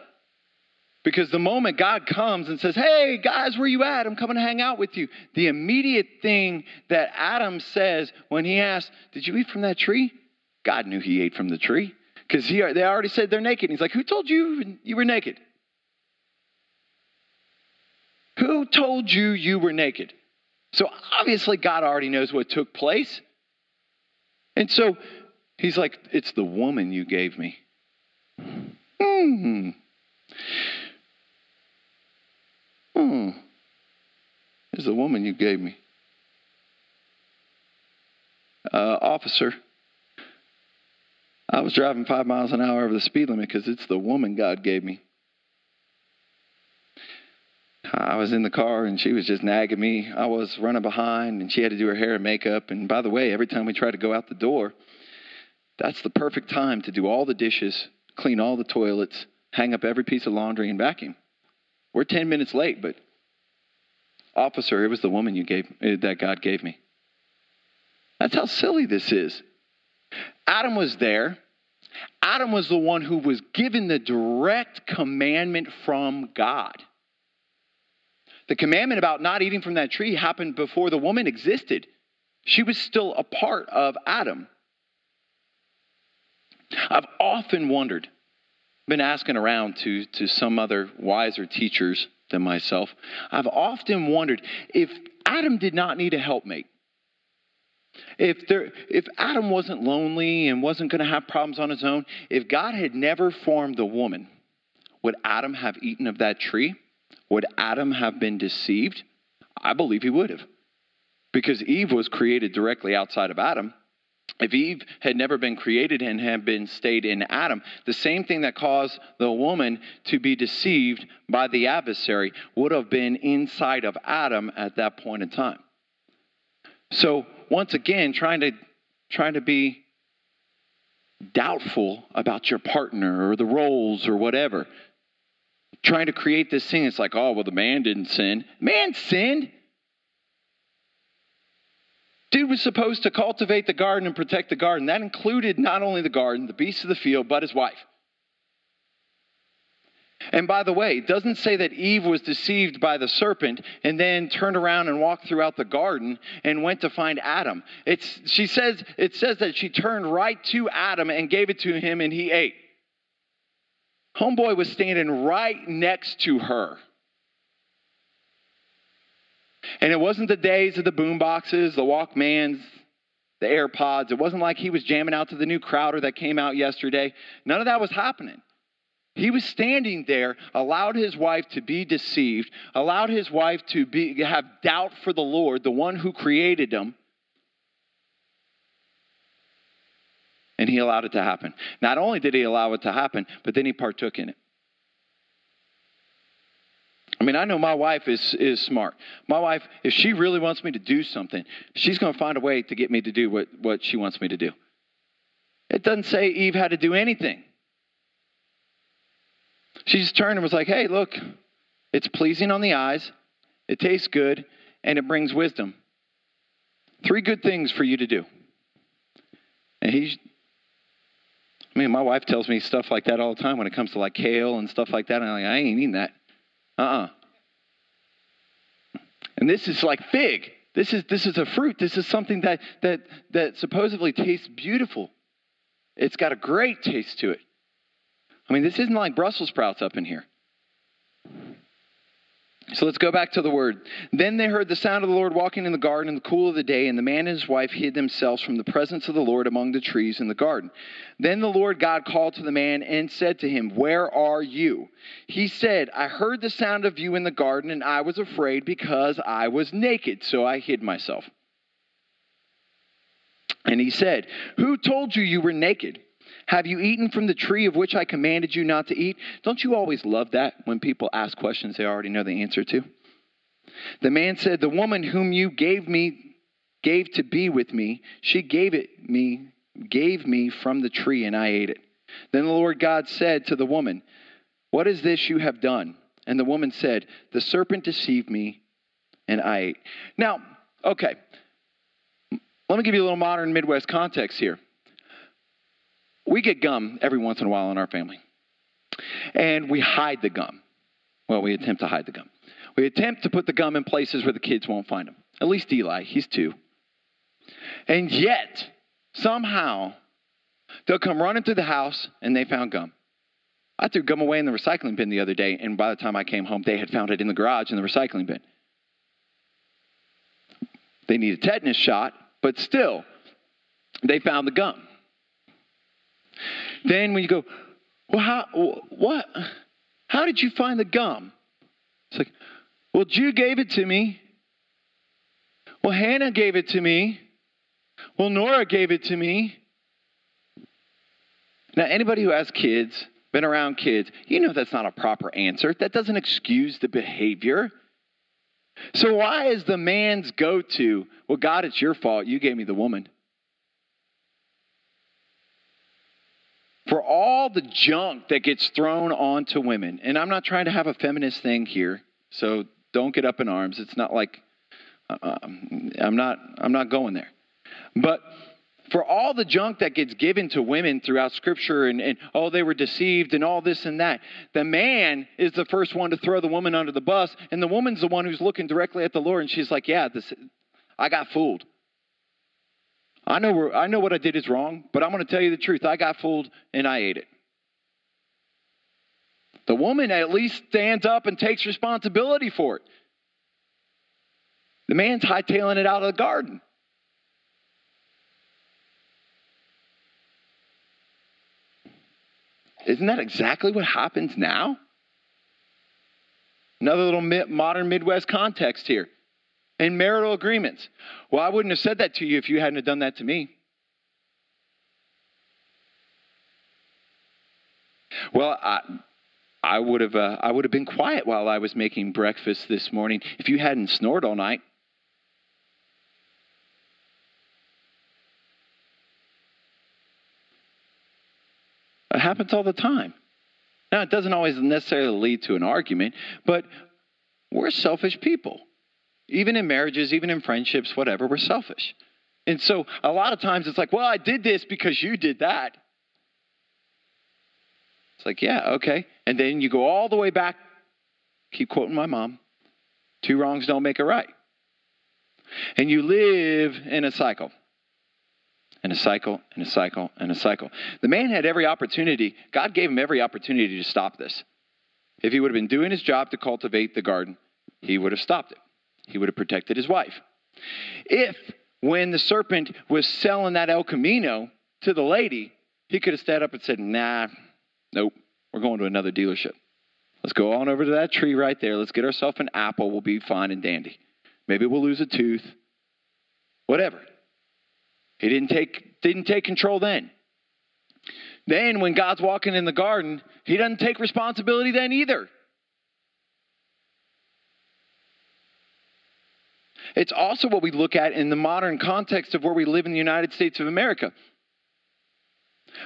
Because the moment God comes and says, Hey, guys, where you at? I'm coming to hang out with you. The immediate thing that Adam says when he asks, Did you eat from that tree? God knew he ate from the tree. Because they already said they're naked. And he's like, Who told you you were naked? Who told you you were naked? So obviously, God already knows what took place. And so he's like, It's the woman you gave me. Hmm. Hmm. Is the woman you gave me. Uh, officer, I was driving five miles an hour over the speed limit because it's the woman God gave me. I was in the car and she was just nagging me. I was running behind and she had to do her hair and makeup. And by the way, every time we tried to go out the door, that's the perfect time to do all the dishes, clean all the toilets, hang up every piece of laundry, and vacuum. We're 10 minutes late, but officer, it was the woman you gave uh, that God gave me. That's how silly this is. Adam was there. Adam was the one who was given the direct commandment from God. The commandment about not eating from that tree happened before the woman existed. She was still a part of Adam. I've often wondered been asking around to, to some other wiser teachers than myself. I've often wondered if Adam did not need a helpmate, if, there, if Adam wasn't lonely and wasn't going to have problems on his own, if God had never formed the woman, would Adam have eaten of that tree? Would Adam have been deceived? I believe he would have. Because Eve was created directly outside of Adam. If Eve had never been created and had been stayed in Adam, the same thing that caused the woman to be deceived by the adversary would have been inside of Adam at that point in time. So once again, trying to trying to be doubtful about your partner or the roles or whatever. Trying to create this thing, it's like, oh, well, the man didn't sin. Man sinned. Dude was supposed to cultivate the garden and protect the garden. That included not only the garden, the beasts of the field, but his wife. And by the way, it doesn't say that Eve was deceived by the serpent and then turned around and walked throughout the garden and went to find Adam. It's, she says, it says that she turned right to Adam and gave it to him and he ate. Homeboy was standing right next to her. And it wasn't the days of the boom boxes, the Walkmans, the AirPods. It wasn't like he was jamming out to the new Crowder that came out yesterday. None of that was happening. He was standing there, allowed his wife to be deceived, allowed his wife to be, have doubt for the Lord, the one who created him. And he allowed it to happen. Not only did he allow it to happen, but then he partook in it. I mean, I know my wife is is smart. My wife, if she really wants me to do something, she's going to find a way to get me to do what, what she wants me to do. It doesn't say Eve had to do anything. She just turned and was like, hey, look, it's pleasing on the eyes, it tastes good, and it brings wisdom. Three good things for you to do. And he's, I mean, my wife tells me stuff like that all the time when it comes to like kale and stuff like that. And I'm like, I ain't eating that. Uh uh And this is like fig. This is this is a fruit. This is something that that that supposedly tastes beautiful. It's got a great taste to it. I mean, this isn't like Brussels sprouts up in here. So let's go back to the word. Then they heard the sound of the Lord walking in the garden in the cool of the day, and the man and his wife hid themselves from the presence of the Lord among the trees in the garden. Then the Lord God called to the man and said to him, Where are you? He said, I heard the sound of you in the garden, and I was afraid because I was naked, so I hid myself. And he said, Who told you you were naked? Have you eaten from the tree of which I commanded you not to eat? Don't you always love that when people ask questions they already know the answer to? The man said, The woman whom you gave me gave to be with me, she gave it me, gave me from the tree, and I ate it. Then the Lord God said to the woman, What is this you have done? And the woman said, The serpent deceived me, and I ate. Now, okay, let me give you a little modern Midwest context here. We get gum every once in a while in our family, and we hide the gum. Well, we attempt to hide the gum. We attempt to put the gum in places where the kids won't find them. At least Eli, he's two. And yet, somehow, they'll come running through the house and they found gum. I threw gum away in the recycling bin the other day, and by the time I came home, they had found it in the garage in the recycling bin. They need a tetanus shot, but still, they found the gum. Then when you go, well, how, what? How did you find the gum? It's like, well, Jude gave it to me. Well, Hannah gave it to me. Well, Nora gave it to me. Now, anybody who has kids, been around kids, you know that's not a proper answer. That doesn't excuse the behavior. So, why is the man's go to, well, God, it's your fault. You gave me the woman? For all the junk that gets thrown onto women, and I'm not trying to have a feminist thing here, so don't get up in arms. It's not like uh, I'm not I'm not going there. But for all the junk that gets given to women throughout scripture and, and oh they were deceived and all this and that the man is the first one to throw the woman under the bus and the woman's the one who's looking directly at the lord and she's like yeah this i got fooled i know i know what i did is wrong but i'm going to tell you the truth i got fooled and i ate it the woman at least stands up and takes responsibility for it the man's hightailing it out of the garden Isn't that exactly what happens now? Another little modern Midwest context here. In marital agreements. Well, I wouldn't have said that to you if you hadn't have done that to me. Well, I, I would have uh, I would have been quiet while I was making breakfast this morning if you hadn't snored all night. It happens all the time. Now, it doesn't always necessarily lead to an argument, but we're selfish people. Even in marriages, even in friendships, whatever, we're selfish. And so a lot of times it's like, well, I did this because you did that. It's like, yeah, okay. And then you go all the way back, keep quoting my mom two wrongs don't make a right. And you live in a cycle and a cycle and a cycle and a cycle. The man had every opportunity, God gave him every opportunity to stop this. If he would have been doing his job to cultivate the garden, he would have stopped it. He would have protected his wife. If, when the serpent was selling that El Camino to the lady, he could have stood up and said, Nah, nope, we're going to another dealership. Let's go on over to that tree right there. Let's get ourselves an apple. We'll be fine and dandy. Maybe we'll lose a tooth. Whatever. He didn't take, didn't take control then. Then, when God's walking in the garden, he doesn't take responsibility then either. It's also what we look at in the modern context of where we live in the United States of America.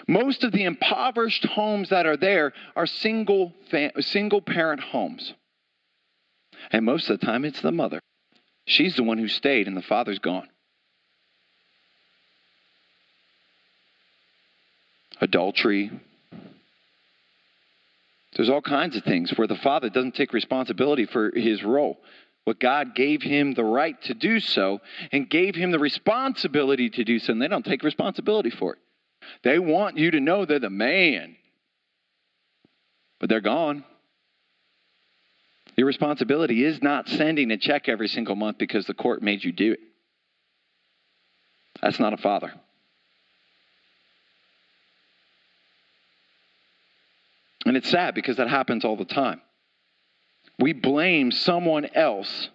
Most of the impoverished homes that are there are single, single parent homes. And most of the time, it's the mother. She's the one who stayed, and the father's gone. Adultery. There's all kinds of things where the father doesn't take responsibility for his role. What God gave him the right to do so and gave him the responsibility to do so, and they don't take responsibility for it. They want you to know they're the man, but they're gone. Your responsibility is not sending a check every single month because the court made you do it. That's not a father. And it's sad because that happens all the time. We blame someone else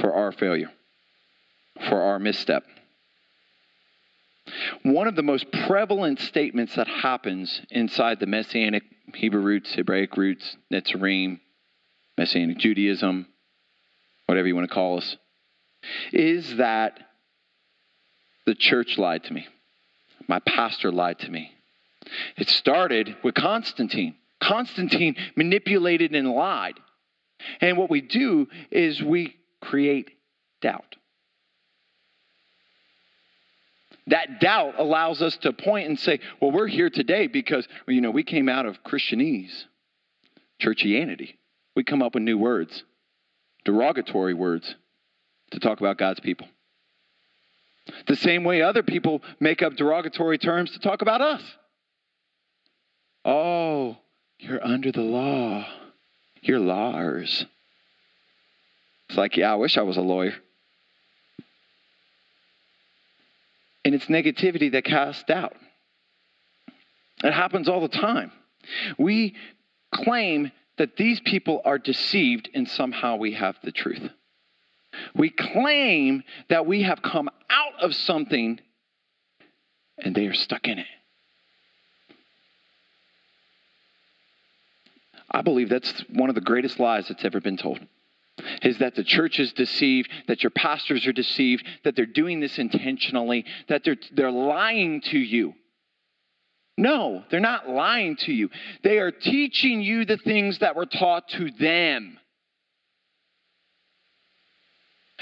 for our failure, for our misstep. One of the most prevalent statements that happens inside the Messianic Hebrew roots, Hebraic roots, Netzarim, Messianic Judaism, whatever you want to call us, is that the church lied to me. My pastor lied to me. It started with Constantine. Constantine manipulated and lied. And what we do is we create doubt. That doubt allows us to point and say, well, we're here today because, you know, we came out of Christianese, churchianity. We come up with new words, derogatory words to talk about God's people. The same way other people make up derogatory terms to talk about us. Oh, you're under the law. You're lawyers. It's like, yeah, I wish I was a lawyer. And it's negativity that casts doubt. It happens all the time. We claim that these people are deceived and somehow we have the truth. We claim that we have come out of something and they are stuck in it. I believe that's one of the greatest lies that's ever been told. Is that the church is deceived, that your pastors are deceived, that they're doing this intentionally, that they're, they're lying to you. No, they're not lying to you. They are teaching you the things that were taught to them.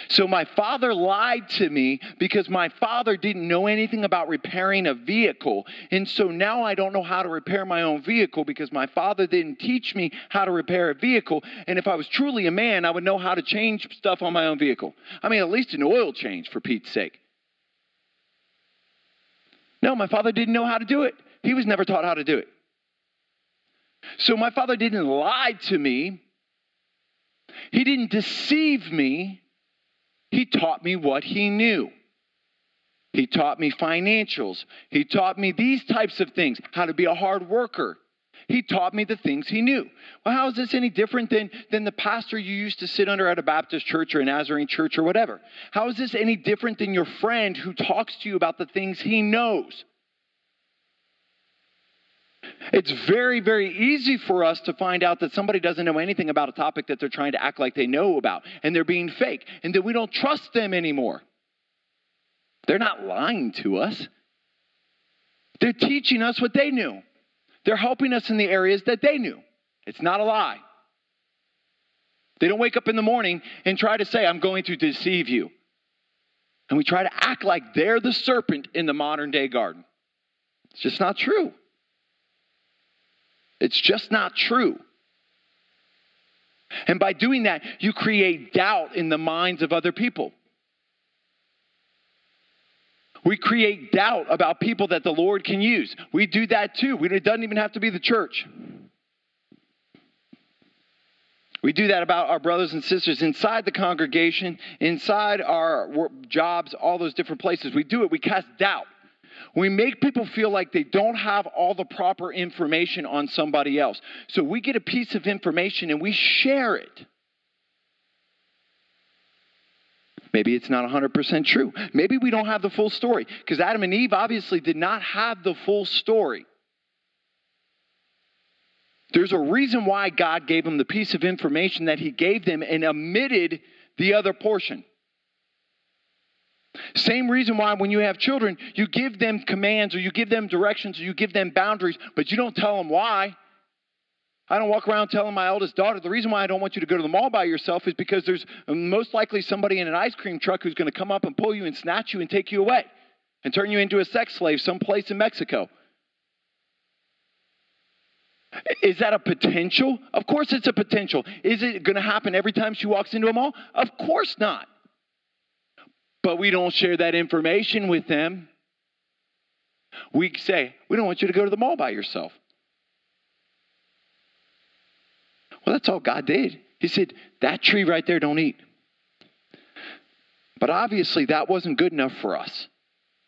So my father lied to me because my father didn't know anything about repairing a vehicle. And so now I don't know how to repair my own vehicle because my father didn't teach me how to repair a vehicle. And if I was truly a man, I would know how to change stuff on my own vehicle. I mean, at least an oil change, for Pete's sake. No, my father didn't know how to do it. He was never taught how to do it. So my father didn't lie to me. He didn't deceive me. He taught me what he knew. He taught me financials. He taught me these types of things, how to be a hard worker. He taught me the things he knew. Well, how is this any different than, than the pastor you used to sit under at a Baptist church or a Nazarene church or whatever? How is this any different than your friend who talks to you about the things he knows? It's very, very easy for us to find out that somebody doesn't know anything about a topic that they're trying to act like they know about, and they're being fake, and that we don't trust them anymore. They're not lying to us, they're teaching us what they knew. They're helping us in the areas that they knew. It's not a lie. They don't wake up in the morning and try to say, I'm going to deceive you. And we try to act like they're the serpent in the modern day garden. It's just not true. It's just not true. And by doing that, you create doubt in the minds of other people. We create doubt about people that the Lord can use. We do that too. It doesn't even have to be the church. We do that about our brothers and sisters inside the congregation, inside our jobs, all those different places. We do it. We cast doubt. We make people feel like they don't have all the proper information on somebody else. So we get a piece of information and we share it. Maybe it's not 100% true. Maybe we don't have the full story because Adam and Eve obviously did not have the full story. There's a reason why God gave them the piece of information that He gave them and omitted the other portion. Same reason why when you have children, you give them commands or you give them directions or you give them boundaries, but you don't tell them why. I don't walk around telling my eldest daughter the reason why I don't want you to go to the mall by yourself is because there's most likely somebody in an ice cream truck who's going to come up and pull you and snatch you and take you away and turn you into a sex slave someplace in Mexico. Is that a potential? Of course it's a potential. Is it going to happen every time she walks into a mall? Of course not. But we don't share that information with them. We say, we don't want you to go to the mall by yourself. Well, that's all God did. He said, that tree right there, don't eat. But obviously, that wasn't good enough for us.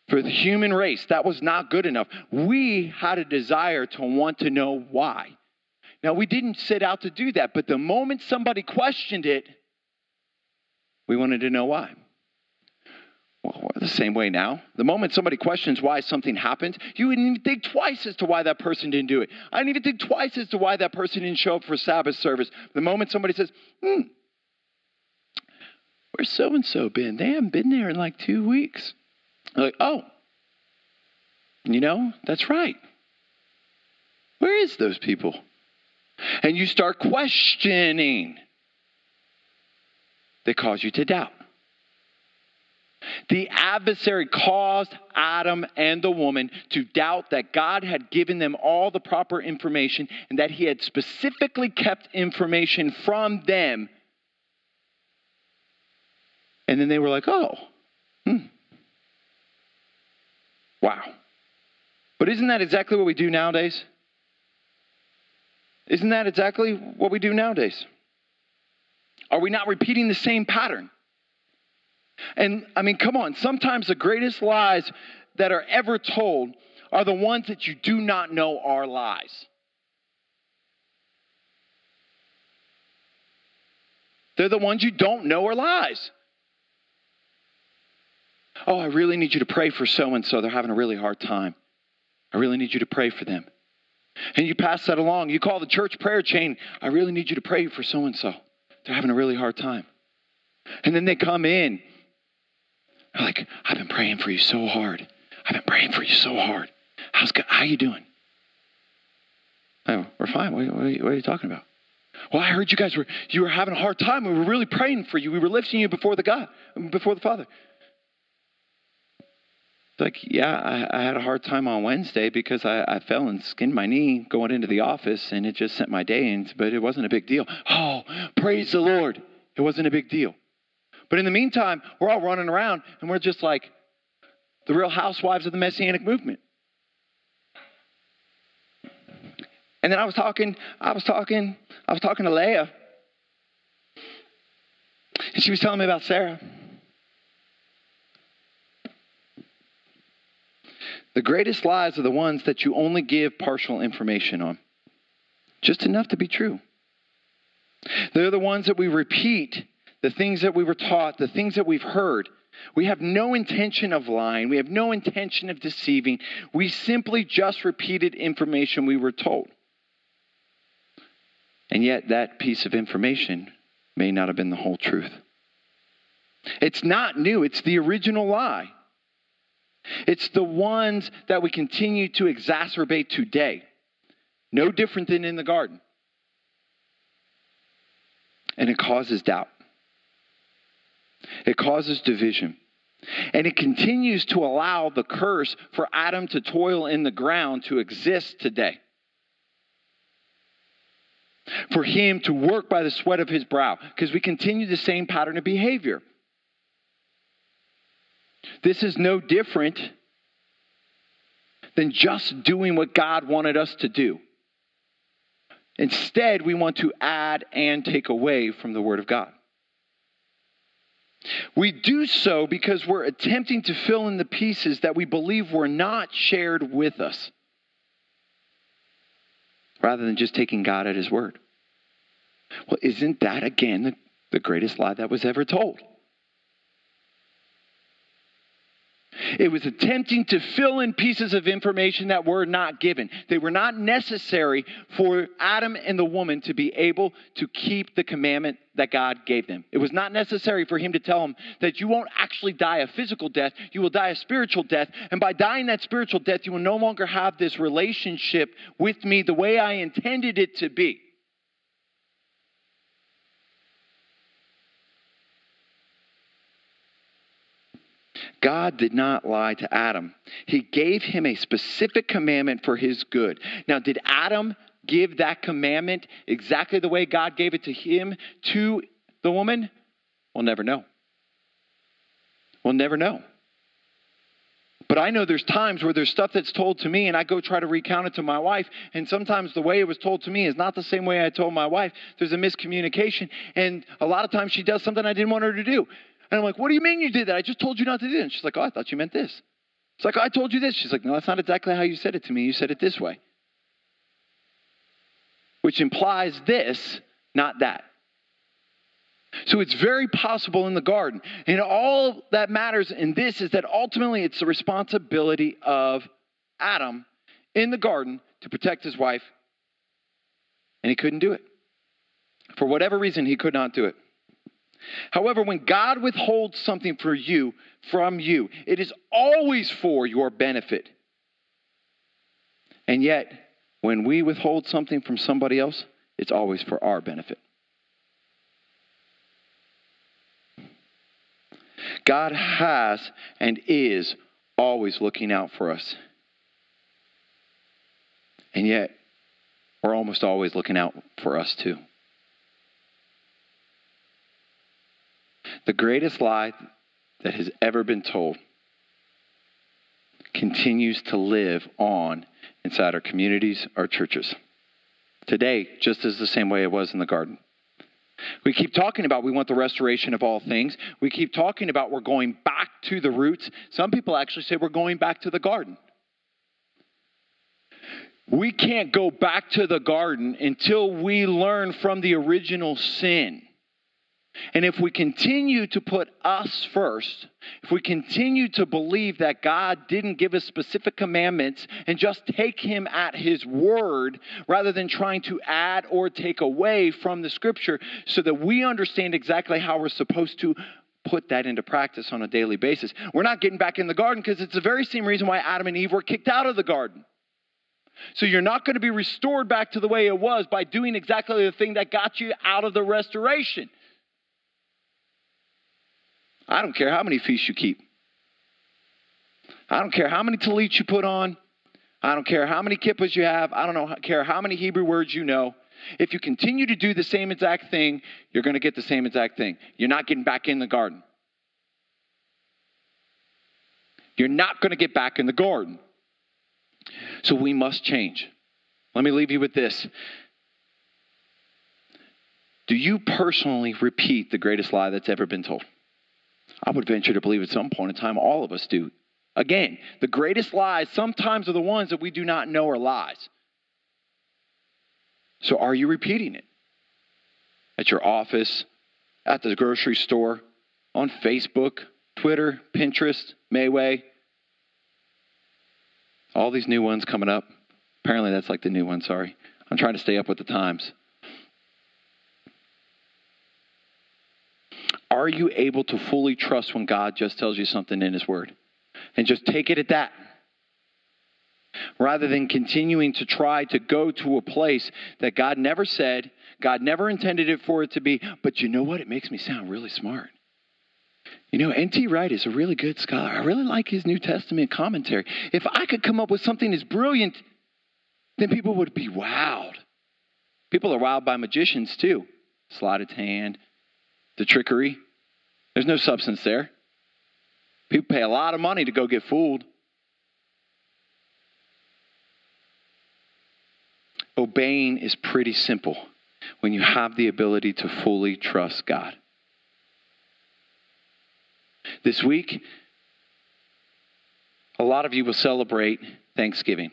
For the human race, that was not good enough. We had a desire to want to know why. Now, we didn't set out to do that, but the moment somebody questioned it, we wanted to know why. The same way now. The moment somebody questions why something happened, you wouldn't even think twice as to why that person didn't do it. I didn't even think twice as to why that person didn't show up for Sabbath service. The moment somebody says, hmm, where's so and so been? They haven't been there in like two weeks. Like, oh, you know, that's right. Where is those people? And you start questioning. They cause you to doubt. The adversary caused Adam and the woman to doubt that God had given them all the proper information and that he had specifically kept information from them. And then they were like, oh, hmm. Wow. But isn't that exactly what we do nowadays? Isn't that exactly what we do nowadays? Are we not repeating the same pattern? And I mean, come on, sometimes the greatest lies that are ever told are the ones that you do not know are lies. They're the ones you don't know are lies. Oh, I really need you to pray for so and so. They're having a really hard time. I really need you to pray for them. And you pass that along. You call the church prayer chain. I really need you to pray for so and so. They're having a really hard time. And then they come in. Like, I've been praying for you so hard. I've been praying for you so hard. How's good? How you doing? Oh, we're fine. What, what, are you, what are you talking about? Well, I heard you guys were you were having a hard time. We were really praying for you. We were lifting you before the God, before the Father. Like, yeah, I, I, had a hard time on Wednesday because I, I, fell and skinned my knee going into the office and it just sent my day in, but it wasn't a big deal. Oh, praise the Lord. It wasn't a big deal. But in the meantime, we're all running around and we're just like the real housewives of the Messianic movement. And then I was talking, I was talking, I was talking to Leah. And she was telling me about Sarah. The greatest lies are the ones that you only give partial information on, just enough to be true. They're the ones that we repeat, the things that we were taught, the things that we've heard. We have no intention of lying. We have no intention of deceiving. We simply just repeated information we were told. And yet, that piece of information may not have been the whole truth. It's not new, it's the original lie. It's the ones that we continue to exacerbate today. No different than in the garden. And it causes doubt. It causes division. And it continues to allow the curse for Adam to toil in the ground to exist today. For him to work by the sweat of his brow, because we continue the same pattern of behavior. This is no different than just doing what God wanted us to do. Instead, we want to add and take away from the Word of God. We do so because we're attempting to fill in the pieces that we believe were not shared with us, rather than just taking God at His word. Well, isn't that, again, the, greatest lie that was ever told? It was attempting to fill in pieces of information that were not given. They were not necessary for Adam and the woman to be able to keep the commandment that God gave them. It was not necessary for him to tell them that you won't actually die a physical death, you will die a spiritual death. And by dying that spiritual death, you will no longer have this relationship with me the way I intended it to be. God did not lie to Adam. He gave him a specific commandment for his good. Now, did Adam give that commandment exactly the way God gave it to him to the woman? We'll never know. We'll never know. But I know there's times where there's stuff that's told to me and I go try to recount it to my wife. And sometimes the way it was told to me is not the same way I told my wife. There's a miscommunication. And a lot of times she does something I didn't want her to do. And I'm like, what do you mean you did that? I just told you not to do it. And she's like, oh, I thought you meant this. It's like, oh, I told you this. She's like, no, that's not exactly how you said it to me. You said it this way. Which implies this, not that. So it's very possible in the garden. And all that matters in this is that ultimately it's the responsibility of Adam in the garden to protect his wife. And he couldn't do it. For whatever reason, he could not do it. However, when God withholds something for you from you, it is always for your benefit. And yet, when we withhold something from somebody else, it's always for our benefit. God has and is always looking out for us. And yet, we're almost always looking out for us too. The greatest lie that has ever been told continues to live on inside our communities, our churches. Today, just as the same way it was in the garden. We keep talking about we want the restoration of all things. We keep talking about we're going back to the roots. Some people actually say we're going back to the garden. We can't go back to the garden until we learn from the original sin. And if we continue to put us first, if we continue to believe that God didn't give us specific commandments and just take Him at His word rather than trying to add or take away from the scripture so that we understand exactly how we're supposed to put that into practice on a daily basis, we're not getting back in the garden because it's the very same reason why Adam and Eve were kicked out of the garden. So you're not going to be restored back to the way it was by doing exactly the thing that got you out of the restoration. I don't care how many feasts you keep. I don't care how many talits you put on. I don't care how many kippas you have. I don't know, care how many Hebrew words you know. If you continue to do the same exact thing, you're going to get the same exact thing. You're not getting back in the garden. You're not going to get back in the garden. So we must change. Let me leave you with this. Do you personally repeat the greatest lie that's ever been told? I would venture to believe at some point in time all of us do. Again, the greatest lies sometimes are the ones that we do not know are lies. So are you repeating it? At your office, at the grocery store, on Facebook, Twitter, Pinterest, MeWe. All these new ones coming up. Apparently, that's like the new one, sorry. I'm trying to stay up with the times. Are you able to fully trust when God just tells you something in His Word? And just take it at that. Rather than continuing to try to go to a place that God never said, God never intended it for it to be, but you know what? It makes me sound really smart. You know, N.T. Wright is a really good scholar. I really like his New Testament commentary. If I could come up with something as brilliant, then people would be wowed. People are wowed by magicians too. Sleight of hand, the trickery. There's no substance there. People pay a lot of money to go get fooled. Obeying is pretty simple when you have the ability to fully trust God. This week, a lot of you will celebrate Thanksgiving.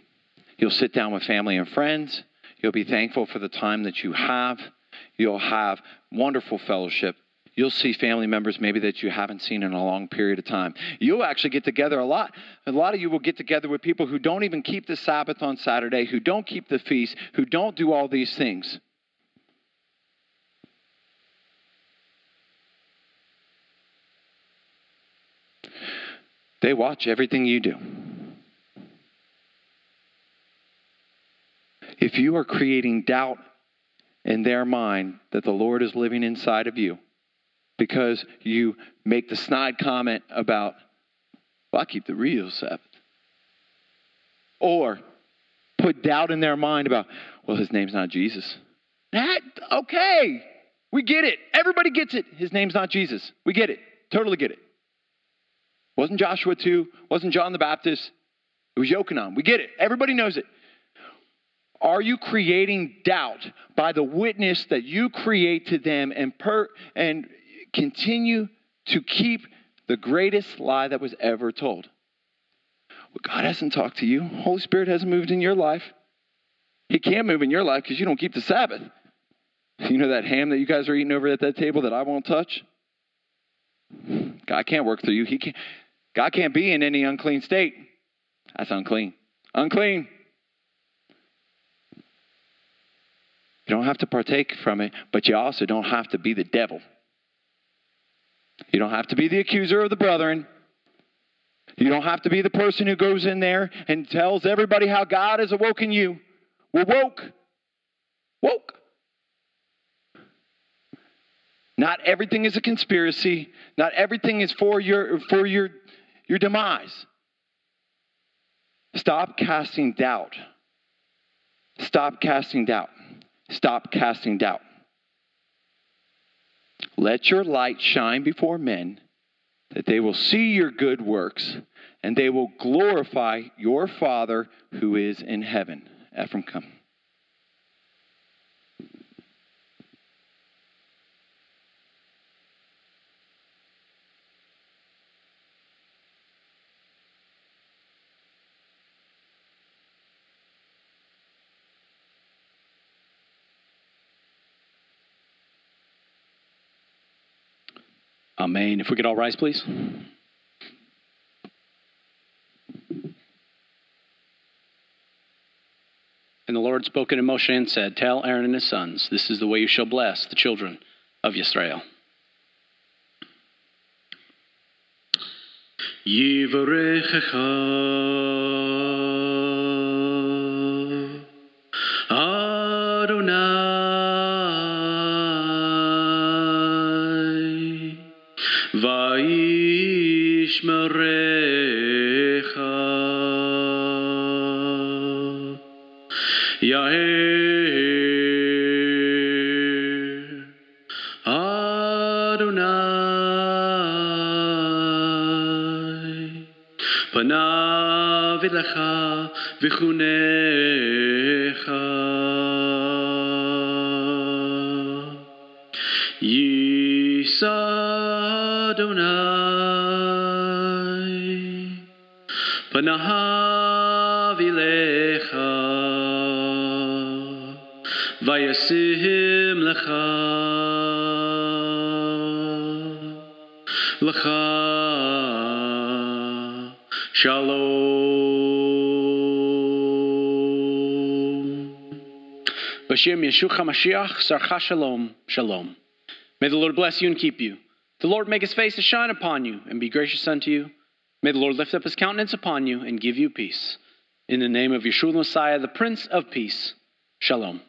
You'll sit down with family and friends. You'll be thankful for the time that you have. You'll have wonderful fellowship. You'll see family members maybe that you haven't seen in a long period of time. You'll actually get together a lot. A lot of you will get together with people who don't even keep the Sabbath on Saturday, who don't keep the feast, who don't do all these things. They watch everything you do. If you are creating doubt in their mind that the Lord is living inside of you because you make the snide comment about, well, I keep the real Sabbath. Or put doubt in their mind about, well, his name's not Jesus. That, okay, we get it. Everybody gets it. His name's not Jesus. We get it. Totally get it. Wasn't Joshua 2, wasn't John the Baptist. It was Yochanan. We get it. Everybody knows it. Are you creating doubt by the witness that you create to them and per and continue to keep the greatest lie that was ever told? Well, God hasn't talked to you. Holy Spirit hasn't moved in your life. He can't move in your life because you don't keep the Sabbath. You know that ham that you guys are eating over at that table that I won't touch? God can't work through you. He can't. God can't be in any unclean state. That's unclean. Unclean. You don't have to partake from it, but you also don't have to be the devil. You don't have to be the accuser of the brethren. You don't have to be the person who goes in there and tells everybody how God has awoken you. We're woke. Woke. Not everything is a conspiracy. Not everything is for your for your your demise. Stop casting doubt. Stop casting doubt. Stop casting doubt. Let your light shine before men that they will see your good works and they will glorify your Father who is in heaven. Ephraim, come. Amen. If we could all rise, please. And the Lord spoke in Moshe and said, Tell Aaron and his sons, this is the way you shall bless the children of Israel. Yivarechecha Vaishmerecha Yair Adonai. Panav Elecha Vichunecha Panav Elecha Vayasim Lecha. Lecha. Shalom. B'Shem Yeshua HaMashiach Sarcha Shalom Shalom. May the Lord bless you and keep you. The Lord make his face to shine upon you and be gracious unto you. May the Lord lift up his countenance upon you and give you peace. In the name of Yeshua the Messiah, the Prince of Peace. Shalom.